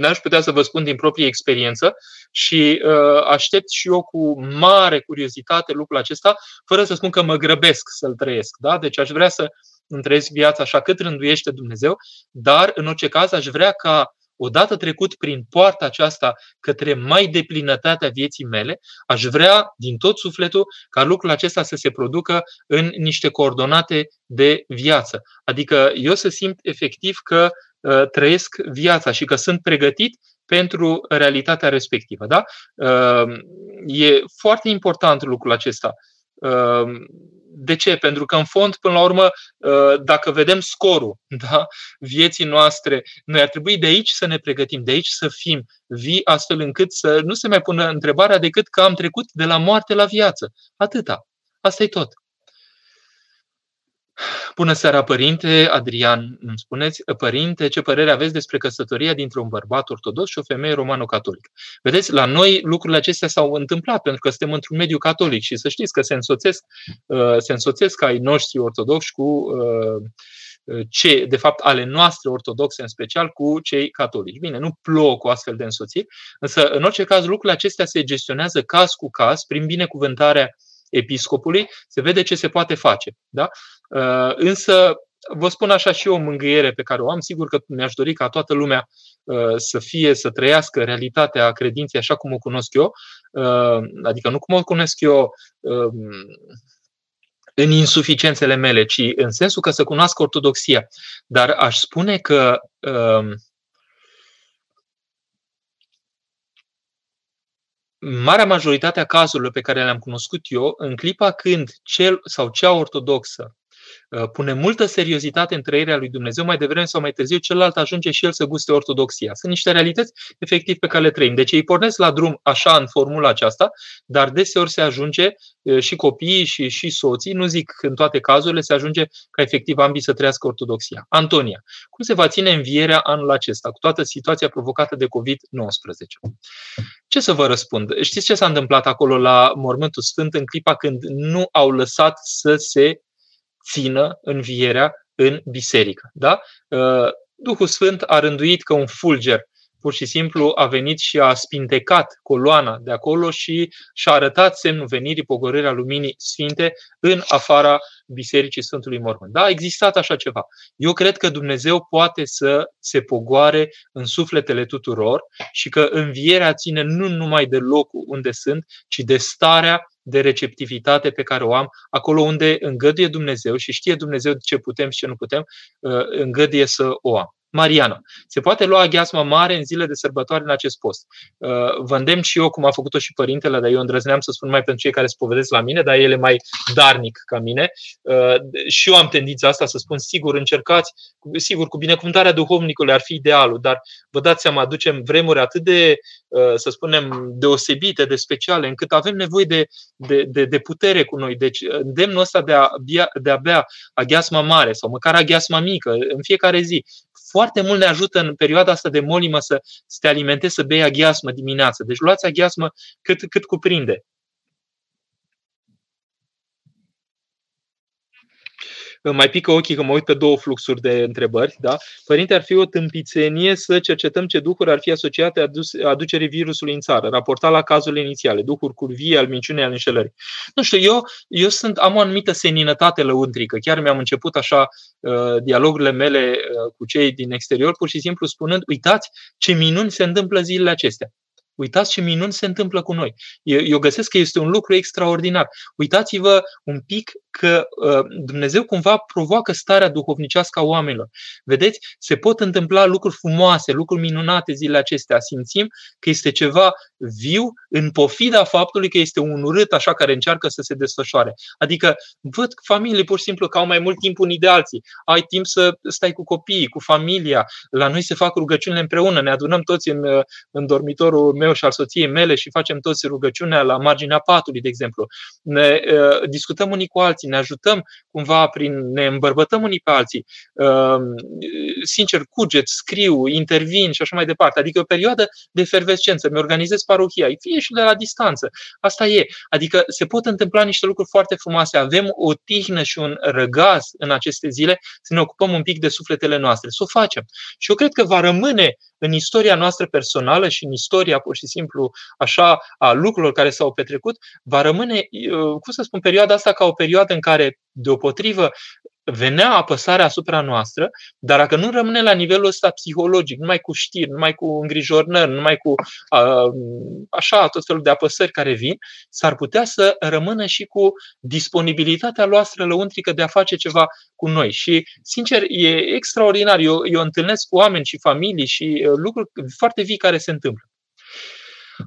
n-aș putea să vă spun din proprie experiență și uh, aștept și eu cu mare curiozitate lucrul acesta, fără să spun că mă grăbesc să-l trăiesc. Da? Deci aș vrea să îmi trăiesc viața așa cât rânduiește Dumnezeu, dar în orice caz aș vrea ca odată trecut prin poarta aceasta către mai deplinătatea vieții mele, aș vrea din tot sufletul ca lucrul acesta să se producă în niște coordonate de viață. Adică eu să simt efectiv că uh, trăiesc viața și că sunt pregătit pentru realitatea respectivă. Da? Uh, e foarte important lucrul acesta. Uh, de ce? Pentru că, în fond, până la urmă, ă, dacă vedem scorul da, vieții noastre, noi ar trebui de aici să ne pregătim, de aici să fim vii, astfel încât să nu se mai pună întrebarea decât că am trecut de la moarte la viață. Atâta. Asta e tot. Bună seara, părinte! Adrian, îmi spuneți, părinte, ce părere aveți despre căsătoria dintre un bărbat ortodox și o femeie romano-catolică? Vedeți, la noi lucrurile acestea s-au întâmplat pentru că suntem într-un mediu catolic și să știți că se însoțesc, uh, se însoțesc ai noștri ortodoxi cu uh, ce, de fapt, ale noastre ortodoxe în special cu cei catolici. Bine, nu plouă cu astfel de însoțiri, însă, în orice caz, lucrurile acestea se gestionează caz cu caz, prin binecuvântarea episcopului, se vede ce se poate face. Da? Uh, însă, vă spun așa și eu o mângâiere pe care o am. Sigur că mi-aș dori ca toată lumea uh, să fie, să trăiască realitatea credinței așa cum o cunosc eu, uh, adică nu cum o cunosc eu um, în insuficiențele mele, ci în sensul că să cunoască ortodoxia. Dar aș spune că marea majoritate a cazurilor pe care le-am cunoscut eu, în clipa când cel sau cea ortodoxă Uh, pune multă seriozitate în trăirea lui Dumnezeu, mai devreme sau mai târziu, celălalt ajunge și el să guste ortodoxia. Sunt niște realități efectiv pe care le trăim. Deci ei pornesc la drum așa în formula aceasta, dar deseori se ajunge uh, și copiii și, și soții, nu zic în toate cazurile, se ajunge ca efectiv ambii să trăiască ortodoxia. Antonia, cum se va ține învierea anul acesta cu toată situația provocată de COVID-19? Ce să vă răspund? Știți ce s-a întâmplat acolo la Mormântul Sfânt în clipa când nu au lăsat să se țină învierea în biserică. Da? Uh, Duhul Sfânt a rânduit că un fulger pur și simplu a venit și a spintecat coloana de acolo și și-a arătat semnul venirii pogorârea luminii sfinte în afara Bisericii Sfântului Mormânt. Da, a existat așa ceva. Eu cred că Dumnezeu poate să se pogoare în sufletele tuturor și că învierea ține nu numai de locul unde sunt, ci de starea de receptivitate pe care o am, acolo unde îngăduie Dumnezeu și știe Dumnezeu ce putem și ce nu putem, uh, îngăduie să o am. Mariana. Se poate lua aghiasma mare în zile de sărbătoare în acest post. Uh, vă îndemn și eu, cum a făcut-o și părintele, dar eu îndrăzneam să spun mai pentru cei care se povedesc la mine, dar el e mai darnic ca mine. Uh, și eu am tendința asta să spun, sigur, încercați, sigur, cu binecuvântarea duhovnicului ar fi idealul, dar vă dați seama, aducem vremuri atât de, uh, să spunem, deosebite, de speciale, încât avem nevoie de, de, de, de putere cu noi. Deci, îndemnul ăsta de a, de a bea aghiasma mare sau măcar aghiasma mică în fiecare zi, foarte mult ne ajută în perioada asta de molimă să, să te alimentezi, să bei aghiasmă dimineața. Deci luați aghiasmă cât, cât cuprinde. Mai pică ochii că mă uit pe două fluxuri de întrebări. Da? Părinte, ar fi o tâmpițenie să cercetăm ce duhuri ar fi asociate aducerii virusului în țară, raportat la cazurile inițiale, duhuri curvii, al minciunii, al înșelării. Nu știu, eu, eu sunt, am o anumită seninătate lăuntrică. Chiar mi-am început așa uh, dialogurile mele uh, cu cei din exterior, pur și simplu spunând, uitați ce minuni se întâmplă zilele acestea. Uitați ce minuni se întâmplă cu noi. Eu găsesc că este un lucru extraordinar. Uitați-vă un pic că uh, Dumnezeu cumva provoacă starea duhovnicească a oamenilor. Vedeți, se pot întâmpla lucruri frumoase, lucruri minunate zilele acestea. Simțim că este ceva viu în pofida faptului că este un urât așa care încearcă să se desfășoare. Adică văd familii pur și simplu că au mai mult timp unii de alții. Ai timp să stai cu copiii, cu familia. La noi se fac rugăciunile împreună. Ne adunăm toți în, uh, în dormitorul meu și al soției mele și facem toți rugăciunea la marginea patului, de exemplu. Ne uh, discutăm unii cu alții, ne ajutăm cumva prin, ne îmbărbătăm unii pe alții. Uh, sincer, cuget, scriu, intervin și așa mai departe. Adică o perioadă de efervescență. Mi-organizez parohia, fie și de la distanță. Asta e. Adică se pot întâmpla niște lucruri foarte frumoase. Avem o tihnă și un răgaz în aceste zile să ne ocupăm un pic de sufletele noastre. Să o facem. Și eu cred că va rămâne în istoria noastră personală și în istoria pur și simplu așa a lucrurilor care s-au petrecut, va rămâne, uh, cum să spun, perioada asta ca o perioadă în care, deopotrivă, venea apăsarea asupra noastră, dar dacă nu rămâne la nivelul ăsta psihologic, numai cu știri, numai cu îngrijorări, numai cu a, așa tot felul de apăsări care vin, s-ar putea să rămână și cu disponibilitatea noastră lăuntrică de a face ceva cu noi. Și, sincer, e extraordinar. Eu, eu întâlnesc cu oameni și familii și lucruri foarte vii care se întâmplă.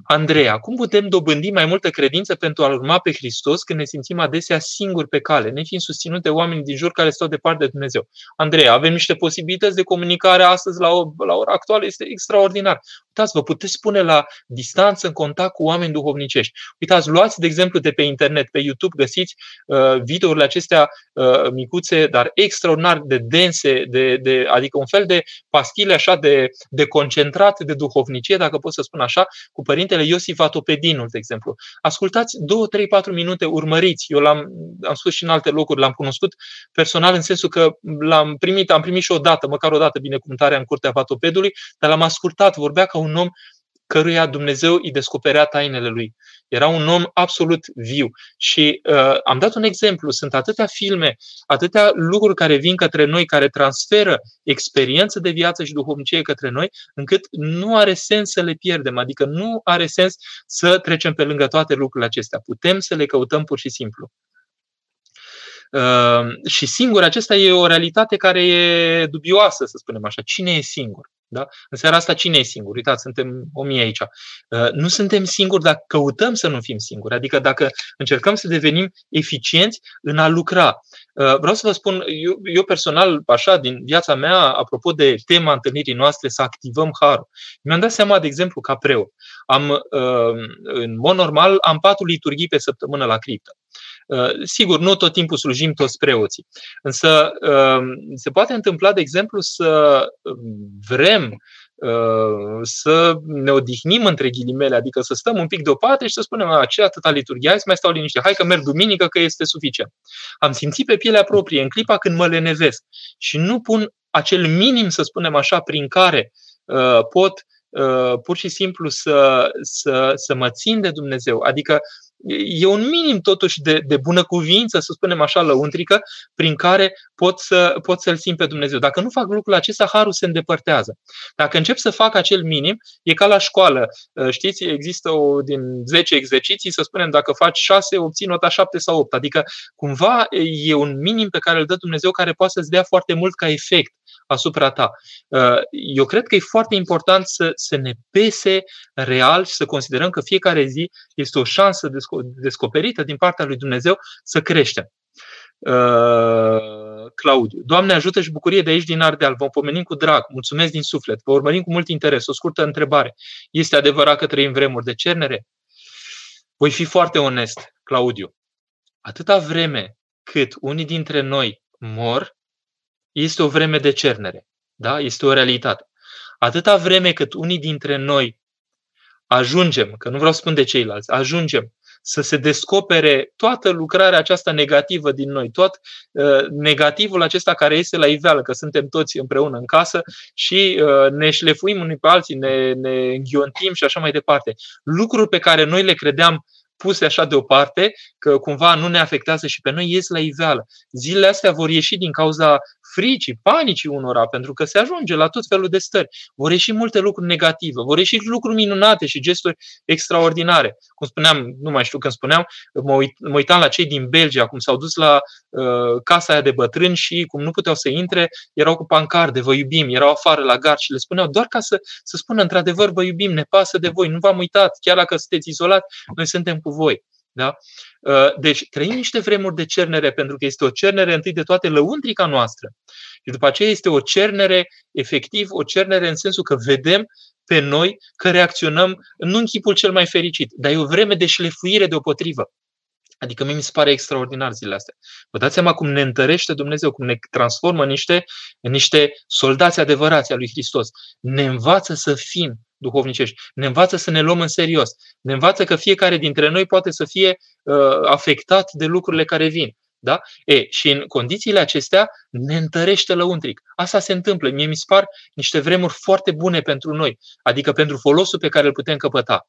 Andreea, cum putem dobândi mai multă credință pentru a urma pe Hristos când ne simțim adesea singuri pe cale, ne fiind susținute de oameni din jur care stau departe de Dumnezeu? Andreea, avem niște posibilități de comunicare astăzi la, o, la ora actuală, este extraordinar. Uitați, vă puteți pune la distanță în contact cu oameni duhovnicești. Uitați, luați, de exemplu, de pe internet, pe YouTube, găsiți uh, videourile acestea uh, micuțe, dar extraordinar de dense, de, de, adică un fel de pastile așa de, de concentrat de duhovnicie, dacă pot să spun așa, cu părintele Iosif Atopedinul, de exemplu. Ascultați 2, 3, 4 minute, urmăriți. Eu l-am am spus și în alte locuri, l-am cunoscut personal în sensul că l-am primit, am primit și o dată, măcar o dată binecuvântarea în curtea Vatopedului, dar l-am ascultat, vorbea ca un om căruia Dumnezeu îi descoperea tainele lui. Era un om absolut viu. Și uh, am dat un exemplu. Sunt atâtea filme, atâtea lucruri care vin către noi, care transferă experiență de viață și duhovnicie către noi, încât nu are sens să le pierdem. Adică nu are sens să trecem pe lângă toate lucrurile acestea. Putem să le căutăm pur și simplu. Uh, și singur, acesta e o realitate care e dubioasă, să spunem așa. Cine e singur? Da? În seara asta cine e singur? Uitați, suntem o mie aici. Uh, nu suntem singuri dacă căutăm să nu fim singuri, adică dacă încercăm să devenim eficienți în a lucra. Uh, vreau să vă spun, eu, eu personal, așa, din viața mea, apropo de tema întâlnirii noastre, să activăm harul. Mi-am dat seama, de exemplu, ca preot. Am, uh, în mod normal, am patru liturghii pe săptămână la criptă. Uh, sigur, nu tot timpul slujim toți preoții, însă um, se poate întâmpla, de exemplu, să vrem uh, să ne odihnim între ghilimele, adică să stăm un pic deoparte și să spunem, a, ce atâta liturghia, hai să mai stau liniște, hai că merg duminică că este suficient. Am simțit pe pielea proprie în clipa când mă lenevesc și nu pun acel minim, să spunem așa, prin care uh, pot pur și simplu să, să, să mă țin de Dumnezeu. Adică e un minim totuși de, de bună cuvință, să spunem așa, lăuntrică, prin care pot, să, pot să-L simt pe Dumnezeu. Dacă nu fac lucrul acesta, harul se îndepărtează. Dacă încep să fac acel minim, e ca la școală. Uh, știți, există o, din 10 exerciții, să spunem, dacă faci 6, obții nota 7 sau 8. Adică, cumva, e un minim pe care îl dă Dumnezeu care poate să-ți dea foarte mult ca efect asupra ta. Uh, eu cred că e foarte important să, să ne pese real și să considerăm că fiecare zi este o șansă descoperită din partea lui Dumnezeu să creștem. Uh, Claudiu. Doamne ajută și bucurie de aici din Ardeal. Vom pomeni cu drag. Mulțumesc din suflet. Vă urmărim cu mult interes. O scurtă întrebare. Este adevărat că trăim vremuri de cernere? Voi fi foarte onest, Claudiu. Atâta vreme cât unii dintre noi mor, este o vreme de cernere. Da? Este o realitate. Atâta vreme cât unii dintre noi ajungem, că nu vreau să spun de ceilalți, ajungem să se descopere toată lucrarea aceasta negativă din noi, tot uh, negativul acesta care este la iveală, că suntem toți împreună în casă și uh, ne șlefuim unii pe alții, ne, ne înghiontim și așa mai departe. Lucruri pe care noi le credeam puse așa deoparte, că cumva nu ne afectează și pe noi, ies la iveală. Zilele astea vor ieși din cauza fricii, panicii unora, pentru că se ajunge la tot felul de stări. Vor ieși multe lucruri negative, vor ieși lucruri minunate și gesturi extraordinare. Cum spuneam, nu mai știu când spuneam, mă, uit, mă uitam la cei din Belgia, cum s-au dus la uh, casa aia de bătrâni și cum nu puteau să intre, erau cu pancarde, vă iubim, erau afară la gard și le spuneau doar ca să, să spună într-adevăr, vă iubim, ne pasă de voi, nu v-am uitat, chiar dacă sunteți izolat, noi suntem cu voi. Da? Uh, deci trăim niște vremuri de cernere, pentru că este o cernere întâi de toate lăuntrica noastră. Și după aceea este o cernere, efectiv, o cernere în sensul că vedem pe noi că reacționăm nu în chipul cel mai fericit, dar e o vreme de șlefuire deopotrivă. Adică mie mi se pare extraordinar zilele astea. Vă dați seama cum ne întărește Dumnezeu, cum ne transformă în niște, în niște soldați adevărați a lui Hristos. Ne învață să fim duhovnicești. Ne învață să ne luăm în serios. Ne învață că fiecare dintre noi poate să fie uh, afectat de lucrurile care vin. Da? E, și în condițiile acestea ne întărește lăuntric. Asta se întâmplă. Mie mi se par niște vremuri foarte bune pentru noi, adică pentru folosul pe care îl putem căpăta.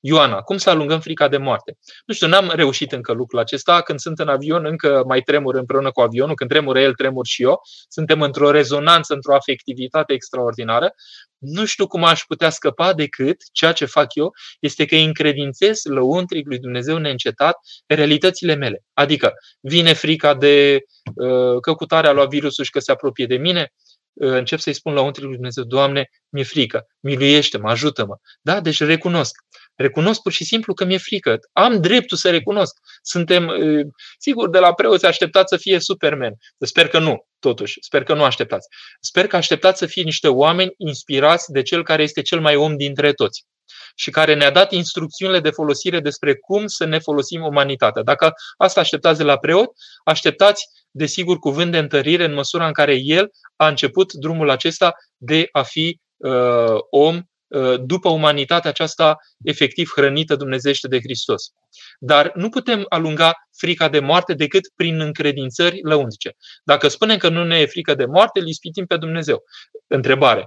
Ioana, cum să alungăm frica de moarte? Nu știu, n-am reușit încă lucrul acesta. Când sunt în avion, încă mai tremur împreună cu avionul. Când tremură el, tremur și eu. Suntem într-o rezonanță, într-o afectivitate extraordinară. Nu știu cum aș putea scăpa decât ceea ce fac eu este că încredințez lăuntric lui Dumnezeu neîncetat realitățile mele. Adică vine frica de uh, căcutarea lui virusul și că se apropie de mine, uh, încep să-i spun la lui Dumnezeu, Doamne, mi-e frică, miluiește-mă, ajută-mă. Da? Deci recunosc. Recunosc pur și simplu că mi-e frică. Am dreptul să recunosc. Suntem, sigur, de la preoți așteptați să fie Superman. Sper că nu, totuși. Sper că nu așteptați. Sper că așteptați să fie niște oameni inspirați de cel care este cel mai om dintre toți și care ne-a dat instrucțiunile de folosire despre cum să ne folosim umanitatea. Dacă asta așteptați de la preot, așteptați, desigur, cuvânt de întărire în măsura în care el a început drumul acesta de a fi uh, om Uh, după umanitatea aceasta efectiv hrănită dumnezește de Hristos. Dar nu putem alunga frica de moarte decât prin încredințări lăuntice. Dacă spunem că nu ne e frică de moarte, îl ispitim pe Dumnezeu. Întrebare.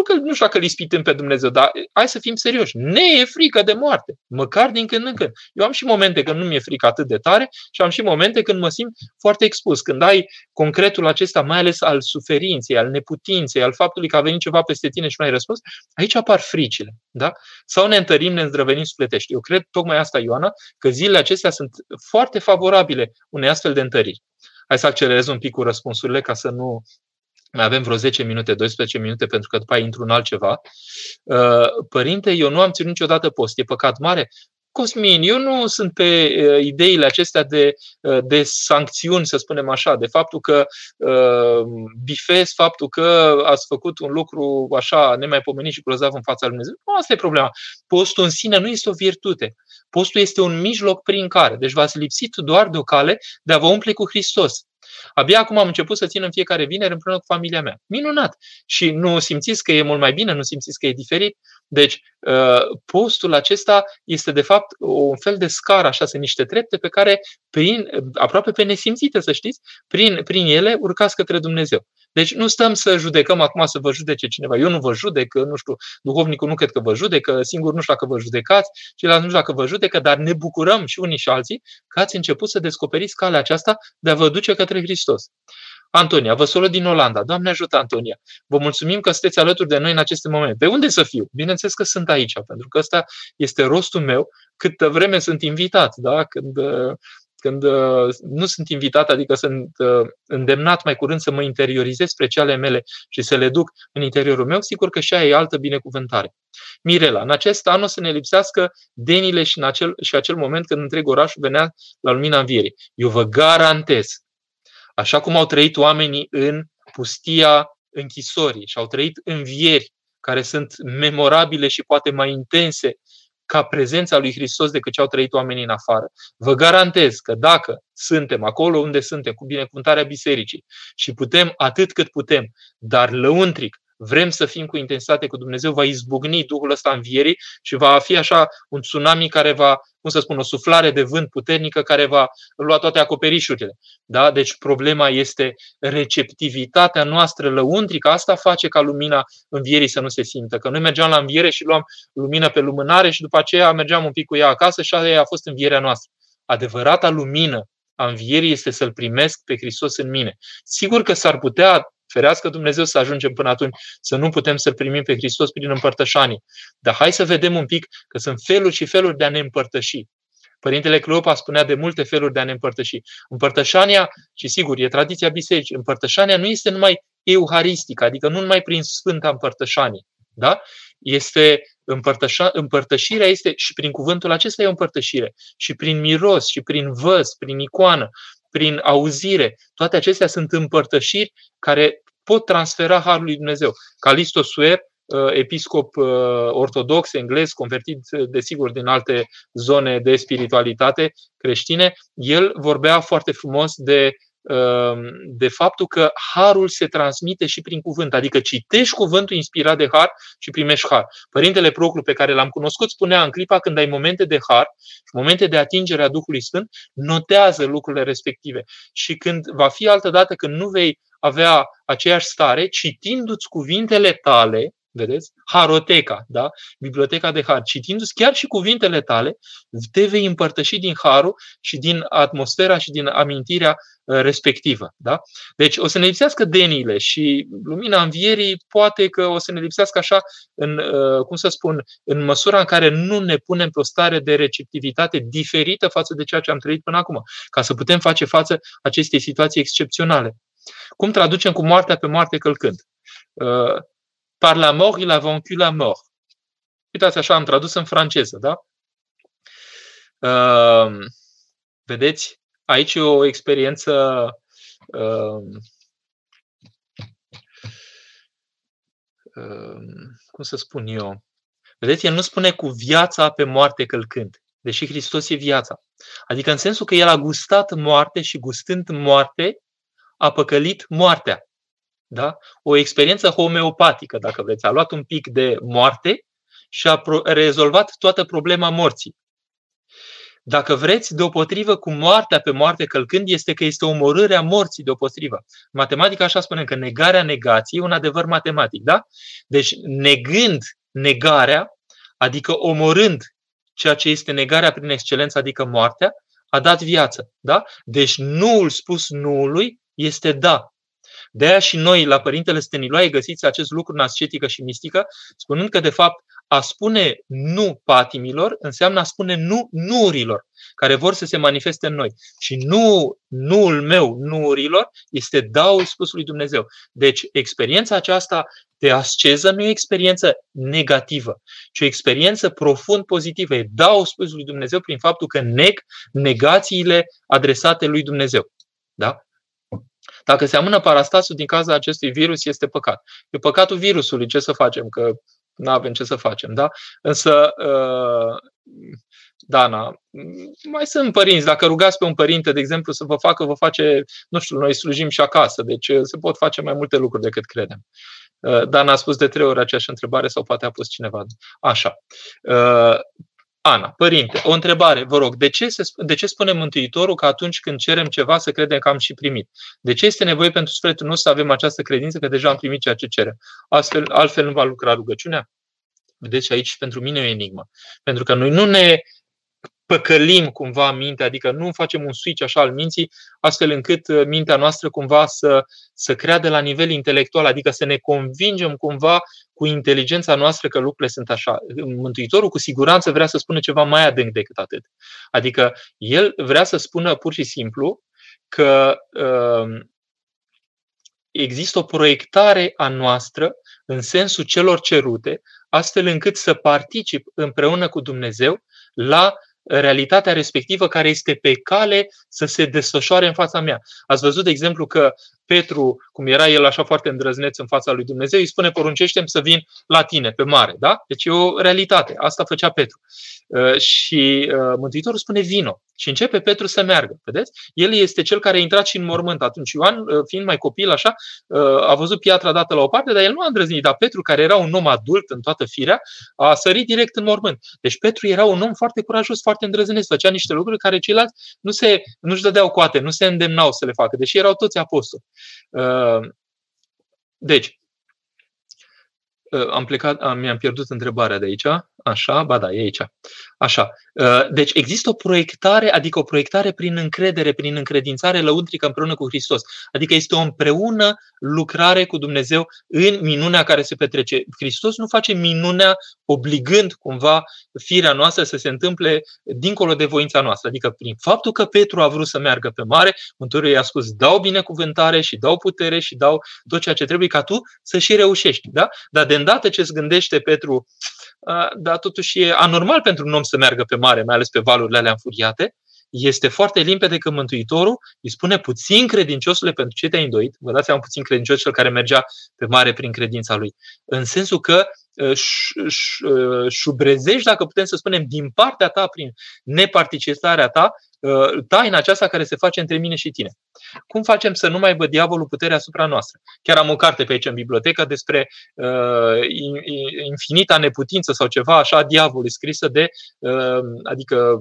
Nu, că, nu știu dacă îl ispitim pe Dumnezeu, dar hai să fim serioși. Ne e frică de moarte, măcar din când în când. Eu am și momente când nu mi-e frică atât de tare și am și momente când mă simt foarte expus. Când ai concretul acesta, mai ales al suferinței, al neputinței, al faptului că a venit ceva peste tine și nu ai răspuns, aici apar fricile. Da? Sau ne întărim, ne îndrăvenim sufletești. Eu cred tocmai asta, Ioana, că zilele acestea sunt foarte favorabile unei astfel de întăriri. Hai să accelerez un pic cu răspunsurile ca să nu mai avem vreo 10 minute, 12 minute, pentru că după aia intru în altceva. Uh, părinte, eu nu am ținut niciodată post. E păcat mare? Cosmin, eu nu sunt pe uh, ideile acestea de, uh, de sancțiuni, să spunem așa, de faptul că uh, bifez faptul că ați făcut un lucru așa nemaipomenit și grozav în fața lui Dumnezeu. Nu, asta e problema. Postul în sine nu este o virtute. Postul este un mijloc prin care. Deci v-ați lipsit doar de o cale de a vă umple cu Hristos. Abia acum am început să țin în fiecare vineri împreună cu familia mea. Minunat! Și nu simțiți că e mult mai bine? Nu simțiți că e diferit? Deci, uh, postul acesta este de fapt un fel de scară, așa, sunt niște trepte pe care, prin, aproape pe nesimțite, să știți, prin, prin ele urcați către Dumnezeu. Deci nu stăm să judecăm acum să vă judece cineva. Eu nu vă judec, nu știu, duhovnicul nu cred că vă judecă, singur nu știu dacă vă judecați, ceilalți nu știu dacă vă judecă, dar ne bucurăm și unii și alții că ați început să descoperiți calea aceasta de a vă duce către Hristos. Antonia, vă salut din Olanda. Doamne ajută, Antonia. Vă mulțumim că sunteți alături de noi în aceste momente. De unde să fiu? Bineînțeles că sunt aici, pentru că ăsta este rostul meu câtă vreme sunt invitat. Da? Când, când nu sunt invitat, adică sunt îndemnat mai curând să mă interiorizez spre cele mele și să le duc în interiorul meu, sigur că și aia e altă binecuvântare. Mirela, în acest an o să ne lipsească denile și, în acel, și acel moment când întreg orașul venea la lumina învierii. Eu vă garantez Așa cum au trăit oamenii în pustia închisorii și au trăit învieri care sunt memorabile și poate mai intense ca prezența lui Hristos decât ce au trăit oamenii în afară. Vă garantez că dacă suntem acolo unde suntem, cu binecuvântarea bisericii și putem atât cât putem, dar lăuntric, vrem să fim cu intensitate cu Dumnezeu, va izbucni Duhul ăsta învierii și va fi așa un tsunami care va, cum să spun, o suflare de vânt puternică care va lua toate acoperișurile. Da? Deci problema este receptivitatea noastră lăuntrică. Asta face ca lumina învierii să nu se simtă. Că noi mergeam la înviere și luam lumină pe lumânare și după aceea mergeam un pic cu ea acasă și aia a fost învierea noastră. Adevărata lumină a învierii este să-L primesc pe Hristos în mine. Sigur că s-ar putea Ferească Dumnezeu să ajungem până atunci să nu putem să-L primim pe Hristos prin împărtășanie. Dar hai să vedem un pic că sunt feluri și feluri de a ne împărtăși. Părintele Cleopa spunea de multe feluri de a ne împărtăși. Împărtășania, și sigur, e tradiția bisericii, împărtășania nu este numai euharistică, adică nu numai prin Sfânta Împărtășanie. Da? Este împărtășa, împărtășirea este și prin cuvântul acesta e o împărtășire. Și prin miros, și prin văz, prin icoană, prin auzire. Toate acestea sunt împărtășiri care pot transfera Harul lui Dumnezeu. Calisto Suer, uh, episcop uh, ortodox, englez, convertit, uh, desigur, din alte zone de spiritualitate creștine, el vorbea foarte frumos de Ehm, de faptul că harul se transmite și prin cuvânt, adică citești cuvântul inspirat de har și primești har. Părintele Proclu pe care l-am cunoscut spunea în clipa când ai momente de har și momente de atingere a Duhului Sfânt, notează lucrurile respective. Și când va fi altă dată când nu vei avea aceeași stare, citindu-ți cuvintele tale, vedeți? Haroteca, da? Biblioteca de har. Citindu-ți chiar și cuvintele tale, te vei împărtăși din harul și din atmosfera și din amintirea uh, respectivă. Da? Deci o să ne lipsească deniile și lumina învierii poate că o să ne lipsească așa în, uh, cum să spun, în măsura în care nu ne punem pe o stare de receptivitate diferită față de ceea ce am trăit până acum, ca să putem face față acestei situații excepționale. Cum traducem cu moartea pe moarte călcând? Uh, Par la mort, il a vaincu la mort. Uitați așa, am tradus în franceză, da? Uh, vedeți? Aici e o experiență uh, uh, cum să spun eu? Vedeți, el nu spune cu viața pe moarte călcând, deși Hristos e viața. Adică în sensul că el a gustat moarte și gustând moarte, a păcălit moartea. Da? O experiență homeopatică, dacă vreți. A luat un pic de moarte și a rezolvat toată problema morții. Dacă vreți, deopotrivă cu moartea pe moarte călcând, este că este omorârea morții deopotrivă. Matematica așa spune că negarea negației e un adevăr matematic. Da? Deci, negând negarea, adică omorând ceea ce este negarea prin excelență, adică moartea, a dat viață. Da? Deci, nuul spus nuului este da. De aia și noi, la Părintele Steniloae, găsiți acest lucru în ascetică și mistică, spunând că, de fapt, a spune nu patimilor înseamnă a spune nu nuurilor, care vor să se manifeste în noi. Și nu, nuul meu, nuurilor, este daul spusului Dumnezeu. Deci, experiența aceasta de asceză nu e o experiență negativă, ci o experiență profund pozitivă. E daul spusului Dumnezeu prin faptul că neg negațiile adresate lui Dumnezeu. Da? Dacă se amână parastasul din cauza acestui virus, este păcat. E păcatul virusului, ce să facem? Că nu avem ce să facem, da? Însă, uh, Dana, mai sunt părinți. Dacă rugați pe un părinte, de exemplu, să vă facă, vă face, nu știu, noi slujim și acasă, deci uh, se pot face mai multe lucruri decât credem. Dan a spus de trei ori aceeași întrebare sau poate a pus cineva. Așa. Ana, părinte, o întrebare, vă rog, de ce, se, de ce spune Mântuitorul că atunci când cerem ceva să credem că am și primit? De ce este nevoie pentru sufletul nostru să avem această credință că deja am primit ceea ce cerem? Astfel, altfel nu va lucra rugăciunea? Vedeți, aici pentru mine e o enigmă. Pentru că noi nu ne păcălim cumva mintea, adică nu facem un switch așa al minții, astfel încât uh, mintea noastră cumva să, să creadă la nivel intelectual, adică să ne convingem cumva cu inteligența noastră că lucrurile sunt așa. Mântuitorul cu siguranță vrea să spună ceva mai adânc decât atât. Adică el vrea să spună pur și simplu că uh, există o proiectare a noastră în sensul celor cerute, astfel încât să particip împreună cu Dumnezeu la realitatea respectivă care este pe cale să se desfășoare în fața mea. Ați văzut, de exemplu, că Petru, cum era el așa foarte îndrăzneț în fața lui Dumnezeu, îi spune poruncește să vin la tine, pe mare. Da? Deci e o realitate. Asta făcea Petru. Uh, și uh, Mântuitorul spune vino. Și începe Petru să meargă. Vedeți? El este cel care a intrat și în mormânt. Atunci Ioan, uh, fiind mai copil așa, a văzut piatra dată la o parte, dar el nu a îndrăznit. Dar Petru, care era un om adult în toată firea, a sărit direct în mormânt. Deci Petru era un om foarte curajos, foarte îndrăzneț. Făcea niște lucruri care ceilalți nu se, nu-și dădeau coate, nu se îndemnau să le facă, deși erau toți apostoli. Deci, am plecat, mi-am pierdut întrebarea de aici. Așa, ba da, e aici. Așa. Uh, deci există o proiectare, adică o proiectare prin încredere, prin încredințare lăuntrică împreună cu Hristos. Adică este o împreună lucrare cu Dumnezeu în minunea care se petrece. Hristos nu face minunea obligând cumva firea noastră să se întâmple dincolo de voința noastră. Adică prin faptul că Petru a vrut să meargă pe mare, Mântuitorul i-a spus dau binecuvântare și dau putere și dau tot ceea ce trebuie ca tu să și reușești. Da? Dar de îndată ce îți gândește Petru, dar totuși e anormal pentru un om să meargă pe mare, mai ales pe valurile alea înfuriate, este foarte limpede că Mântuitorul îi spune puțin credinciosule pentru ce te-ai îndoit. Vă dați seama puțin credincios cel care mergea pe mare prin credința lui. În sensul că șubrezești, dacă putem să spunem, din partea ta, prin neparticiparea ta, Uh, taina aceasta care se face între mine și tine. Cum facem să nu mai bă diavolul puterea asupra noastră? Chiar am o carte pe aici în bibliotecă despre uh, infinita neputință sau ceva așa a diavolului, scrisă de, uh, adică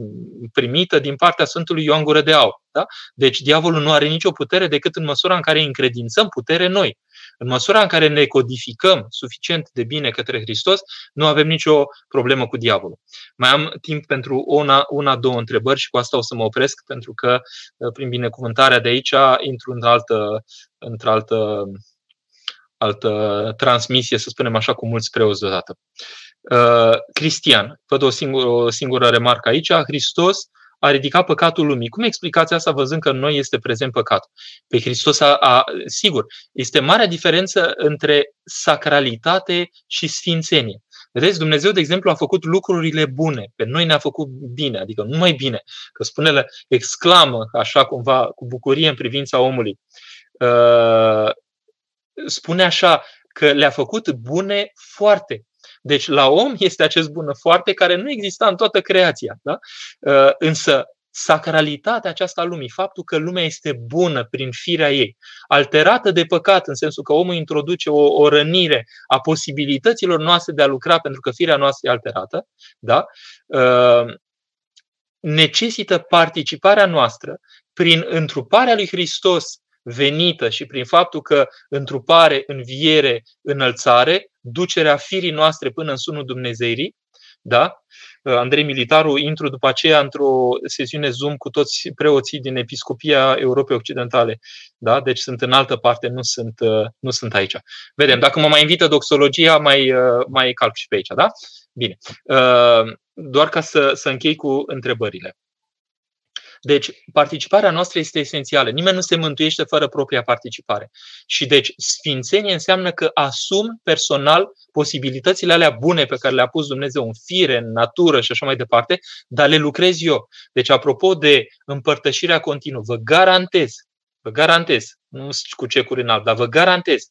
primită din partea Sfântului Ioan Gură de Aur. Da? Deci diavolul nu are nicio putere decât în măsura în care îi încredințăm putere noi. În măsura în care ne codificăm suficient de bine către Hristos, nu avem nicio problemă cu diavolul. Mai am timp pentru una, una două întrebări și cu asta o să mă opresc, pentru că uh, prin binecuvântarea de aici intru într-o altă, într altă, altă transmisie, să spunem așa, cu mulți preoți deodată. Uh, Cristian, văd o singură, o singură remarcă aici. Hristos a ridicat păcatul lumii. Cum explicați asta văzând că în noi este prezent păcatul? Pe Hristos a, a sigur, este marea diferență între sacralitate și sfințenie. Vedeți, Dumnezeu, de exemplu, a făcut lucrurile bune. Pe noi ne-a făcut bine, adică nu mai bine. Că spune exclamă așa cumva cu bucurie în privința omului. Uh, spune așa că le-a făcut bune foarte. Deci la om este acest bună foarte care nu exista în toată creația. Da? Uh, însă sacralitatea aceasta a lumii, faptul că lumea este bună prin firea ei, alterată de păcat, în sensul că omul introduce o, o rănire a posibilităților noastre de a lucra pentru că firea noastră e alterată, da? Uh, necesită participarea noastră prin întruparea lui Hristos venită și prin faptul că întrupare, înviere, înălțare, ducerea firii noastre până în sunul Dumnezeirii, da? Uh, Andrei Militaru, intru după aceea într-o sesiune Zoom cu toți preoții din Episcopia Europei Occidentale. Da? Deci sunt în altă parte, nu sunt, uh, nu sunt aici. Vedem, dacă mă mai invită doxologia, mai, uh, mai calc și pe aici. Da? Bine. Doar ca să, să închei cu întrebările. Deci, participarea noastră este esențială. Nimeni nu se mântuiește fără propria participare. Și deci, sfințenie înseamnă că asum personal posibilitățile alea bune pe care le-a pus Dumnezeu în fire, în natură și așa mai departe, dar le lucrez eu. Deci, apropo de împărtășirea continuă, vă garantez, vă garantez, nu cu cecuri înalt, dar vă garantez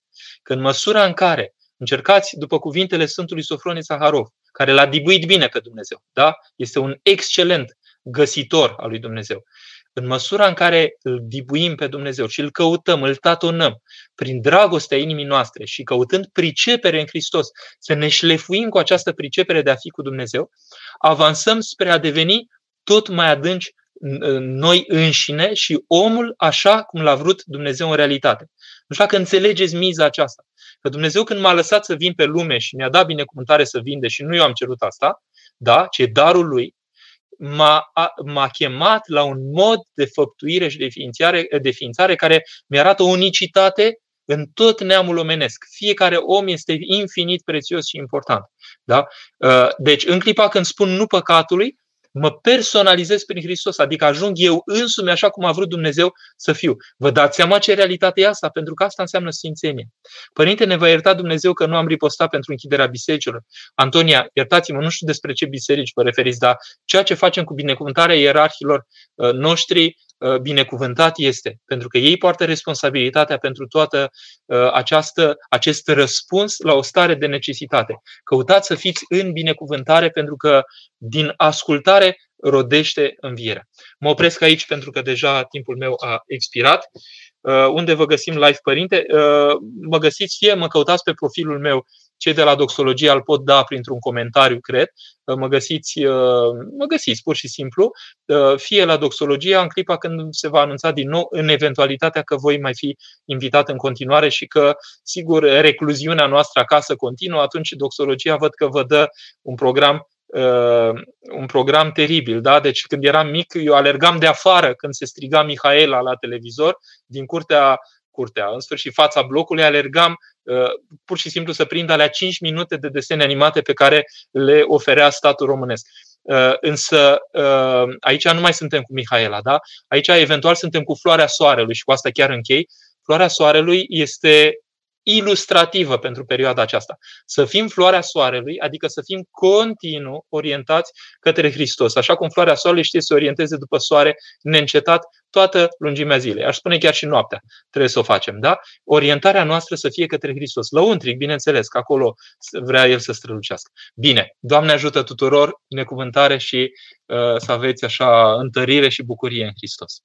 că în măsura în care încercați, după cuvintele Sfântului Sofronie Saharov, care l-a dibuit bine pe Dumnezeu, da? este un excelent găsitor al lui Dumnezeu. în măsura în care îl dibuim pe Dumnezeu și îl căutăm, îl tatonăm prin dragostea inimii noastre și căutând pricepere în Hristos, să ne șlefuim cu această pricepere de a fi cu Dumnezeu, avansăm spre a deveni tot mai adânci noi înșine și omul așa cum l-a vrut Dumnezeu în realitate. Nu știu dacă înțelegeți miza aceasta. Că Dumnezeu când m-a lăsat să vin pe lume și mi-a dat binecuvântare să vin, deși nu eu am cerut asta, da, ci e darul lui, m-a, m-a chemat la un mod de făptuire și de ființare, de ființare care mi-arată o unicitate în tot neamul omenesc. Fiecare om este infinit prețios și important. Da? Uh, deci, în clipa când spun nu păcatului, mă personalizez prin Hristos, adică ajung eu însumi așa cum a vrut Dumnezeu să fiu. Vă dați seama ce realitate e asta? Pentru că asta înseamnă sfințenie. Părinte, ne va ierta Dumnezeu că nu am ripostat pentru închiderea bisericilor. Antonia, iertați-mă, nu știu despre ce biserici vă referiți, dar ceea ce facem cu binecuvântarea ierarhilor uh, noștri Uh, binecuvântat este, pentru că ei poartă responsabilitatea pentru toată uh, această, acest răspuns la o stare de necesitate. Căutați să fiți în binecuvântare pentru că din ascultare rodește învierea. Mă opresc aici pentru că deja timpul meu a expirat. Uh, unde vă găsim live, părinte? Mă găsiți fie mă căutați pe profilul meu cei de la doxologie îl pot da printr-un comentariu, cred. Mă găsiți, uh, mă găsiți pur și simplu, uh, fie la doxologie în clipa când se va anunța din nou, în eventualitatea că voi mai fi invitat în continuare și că, sigur, recluziunea noastră acasă continuă, atunci doxologia văd că vă dă un program Uh, un program teribil. Da? Deci când eram mic, eu alergam de afară când se striga Mihaela la televizor, din curtea curtea, în sfârșit fața blocului, alergam uh, pur și simplu să prind alea 5 minute de desene animate pe care le oferea statul românesc. Uh, însă uh, aici nu mai suntem cu Mihaela, da? Aici eventual suntem cu floarea soarelui și cu asta chiar închei. Floarea soarelui este ilustrativă pentru perioada aceasta. Să fim floarea soarelui, adică să fim continuu orientați către Hristos. Așa cum floarea soarelui știe să se orienteze după soare neîncetat toată lungimea zilei. Aș spune chiar și noaptea trebuie să o facem. Da? Orientarea noastră să fie către Hristos. Lăuntric, bineînțeles, că acolo vrea El să strălucească. Bine, Doamne ajută tuturor, necuvântare și uh, să aveți așa întărire și bucurie în Hristos.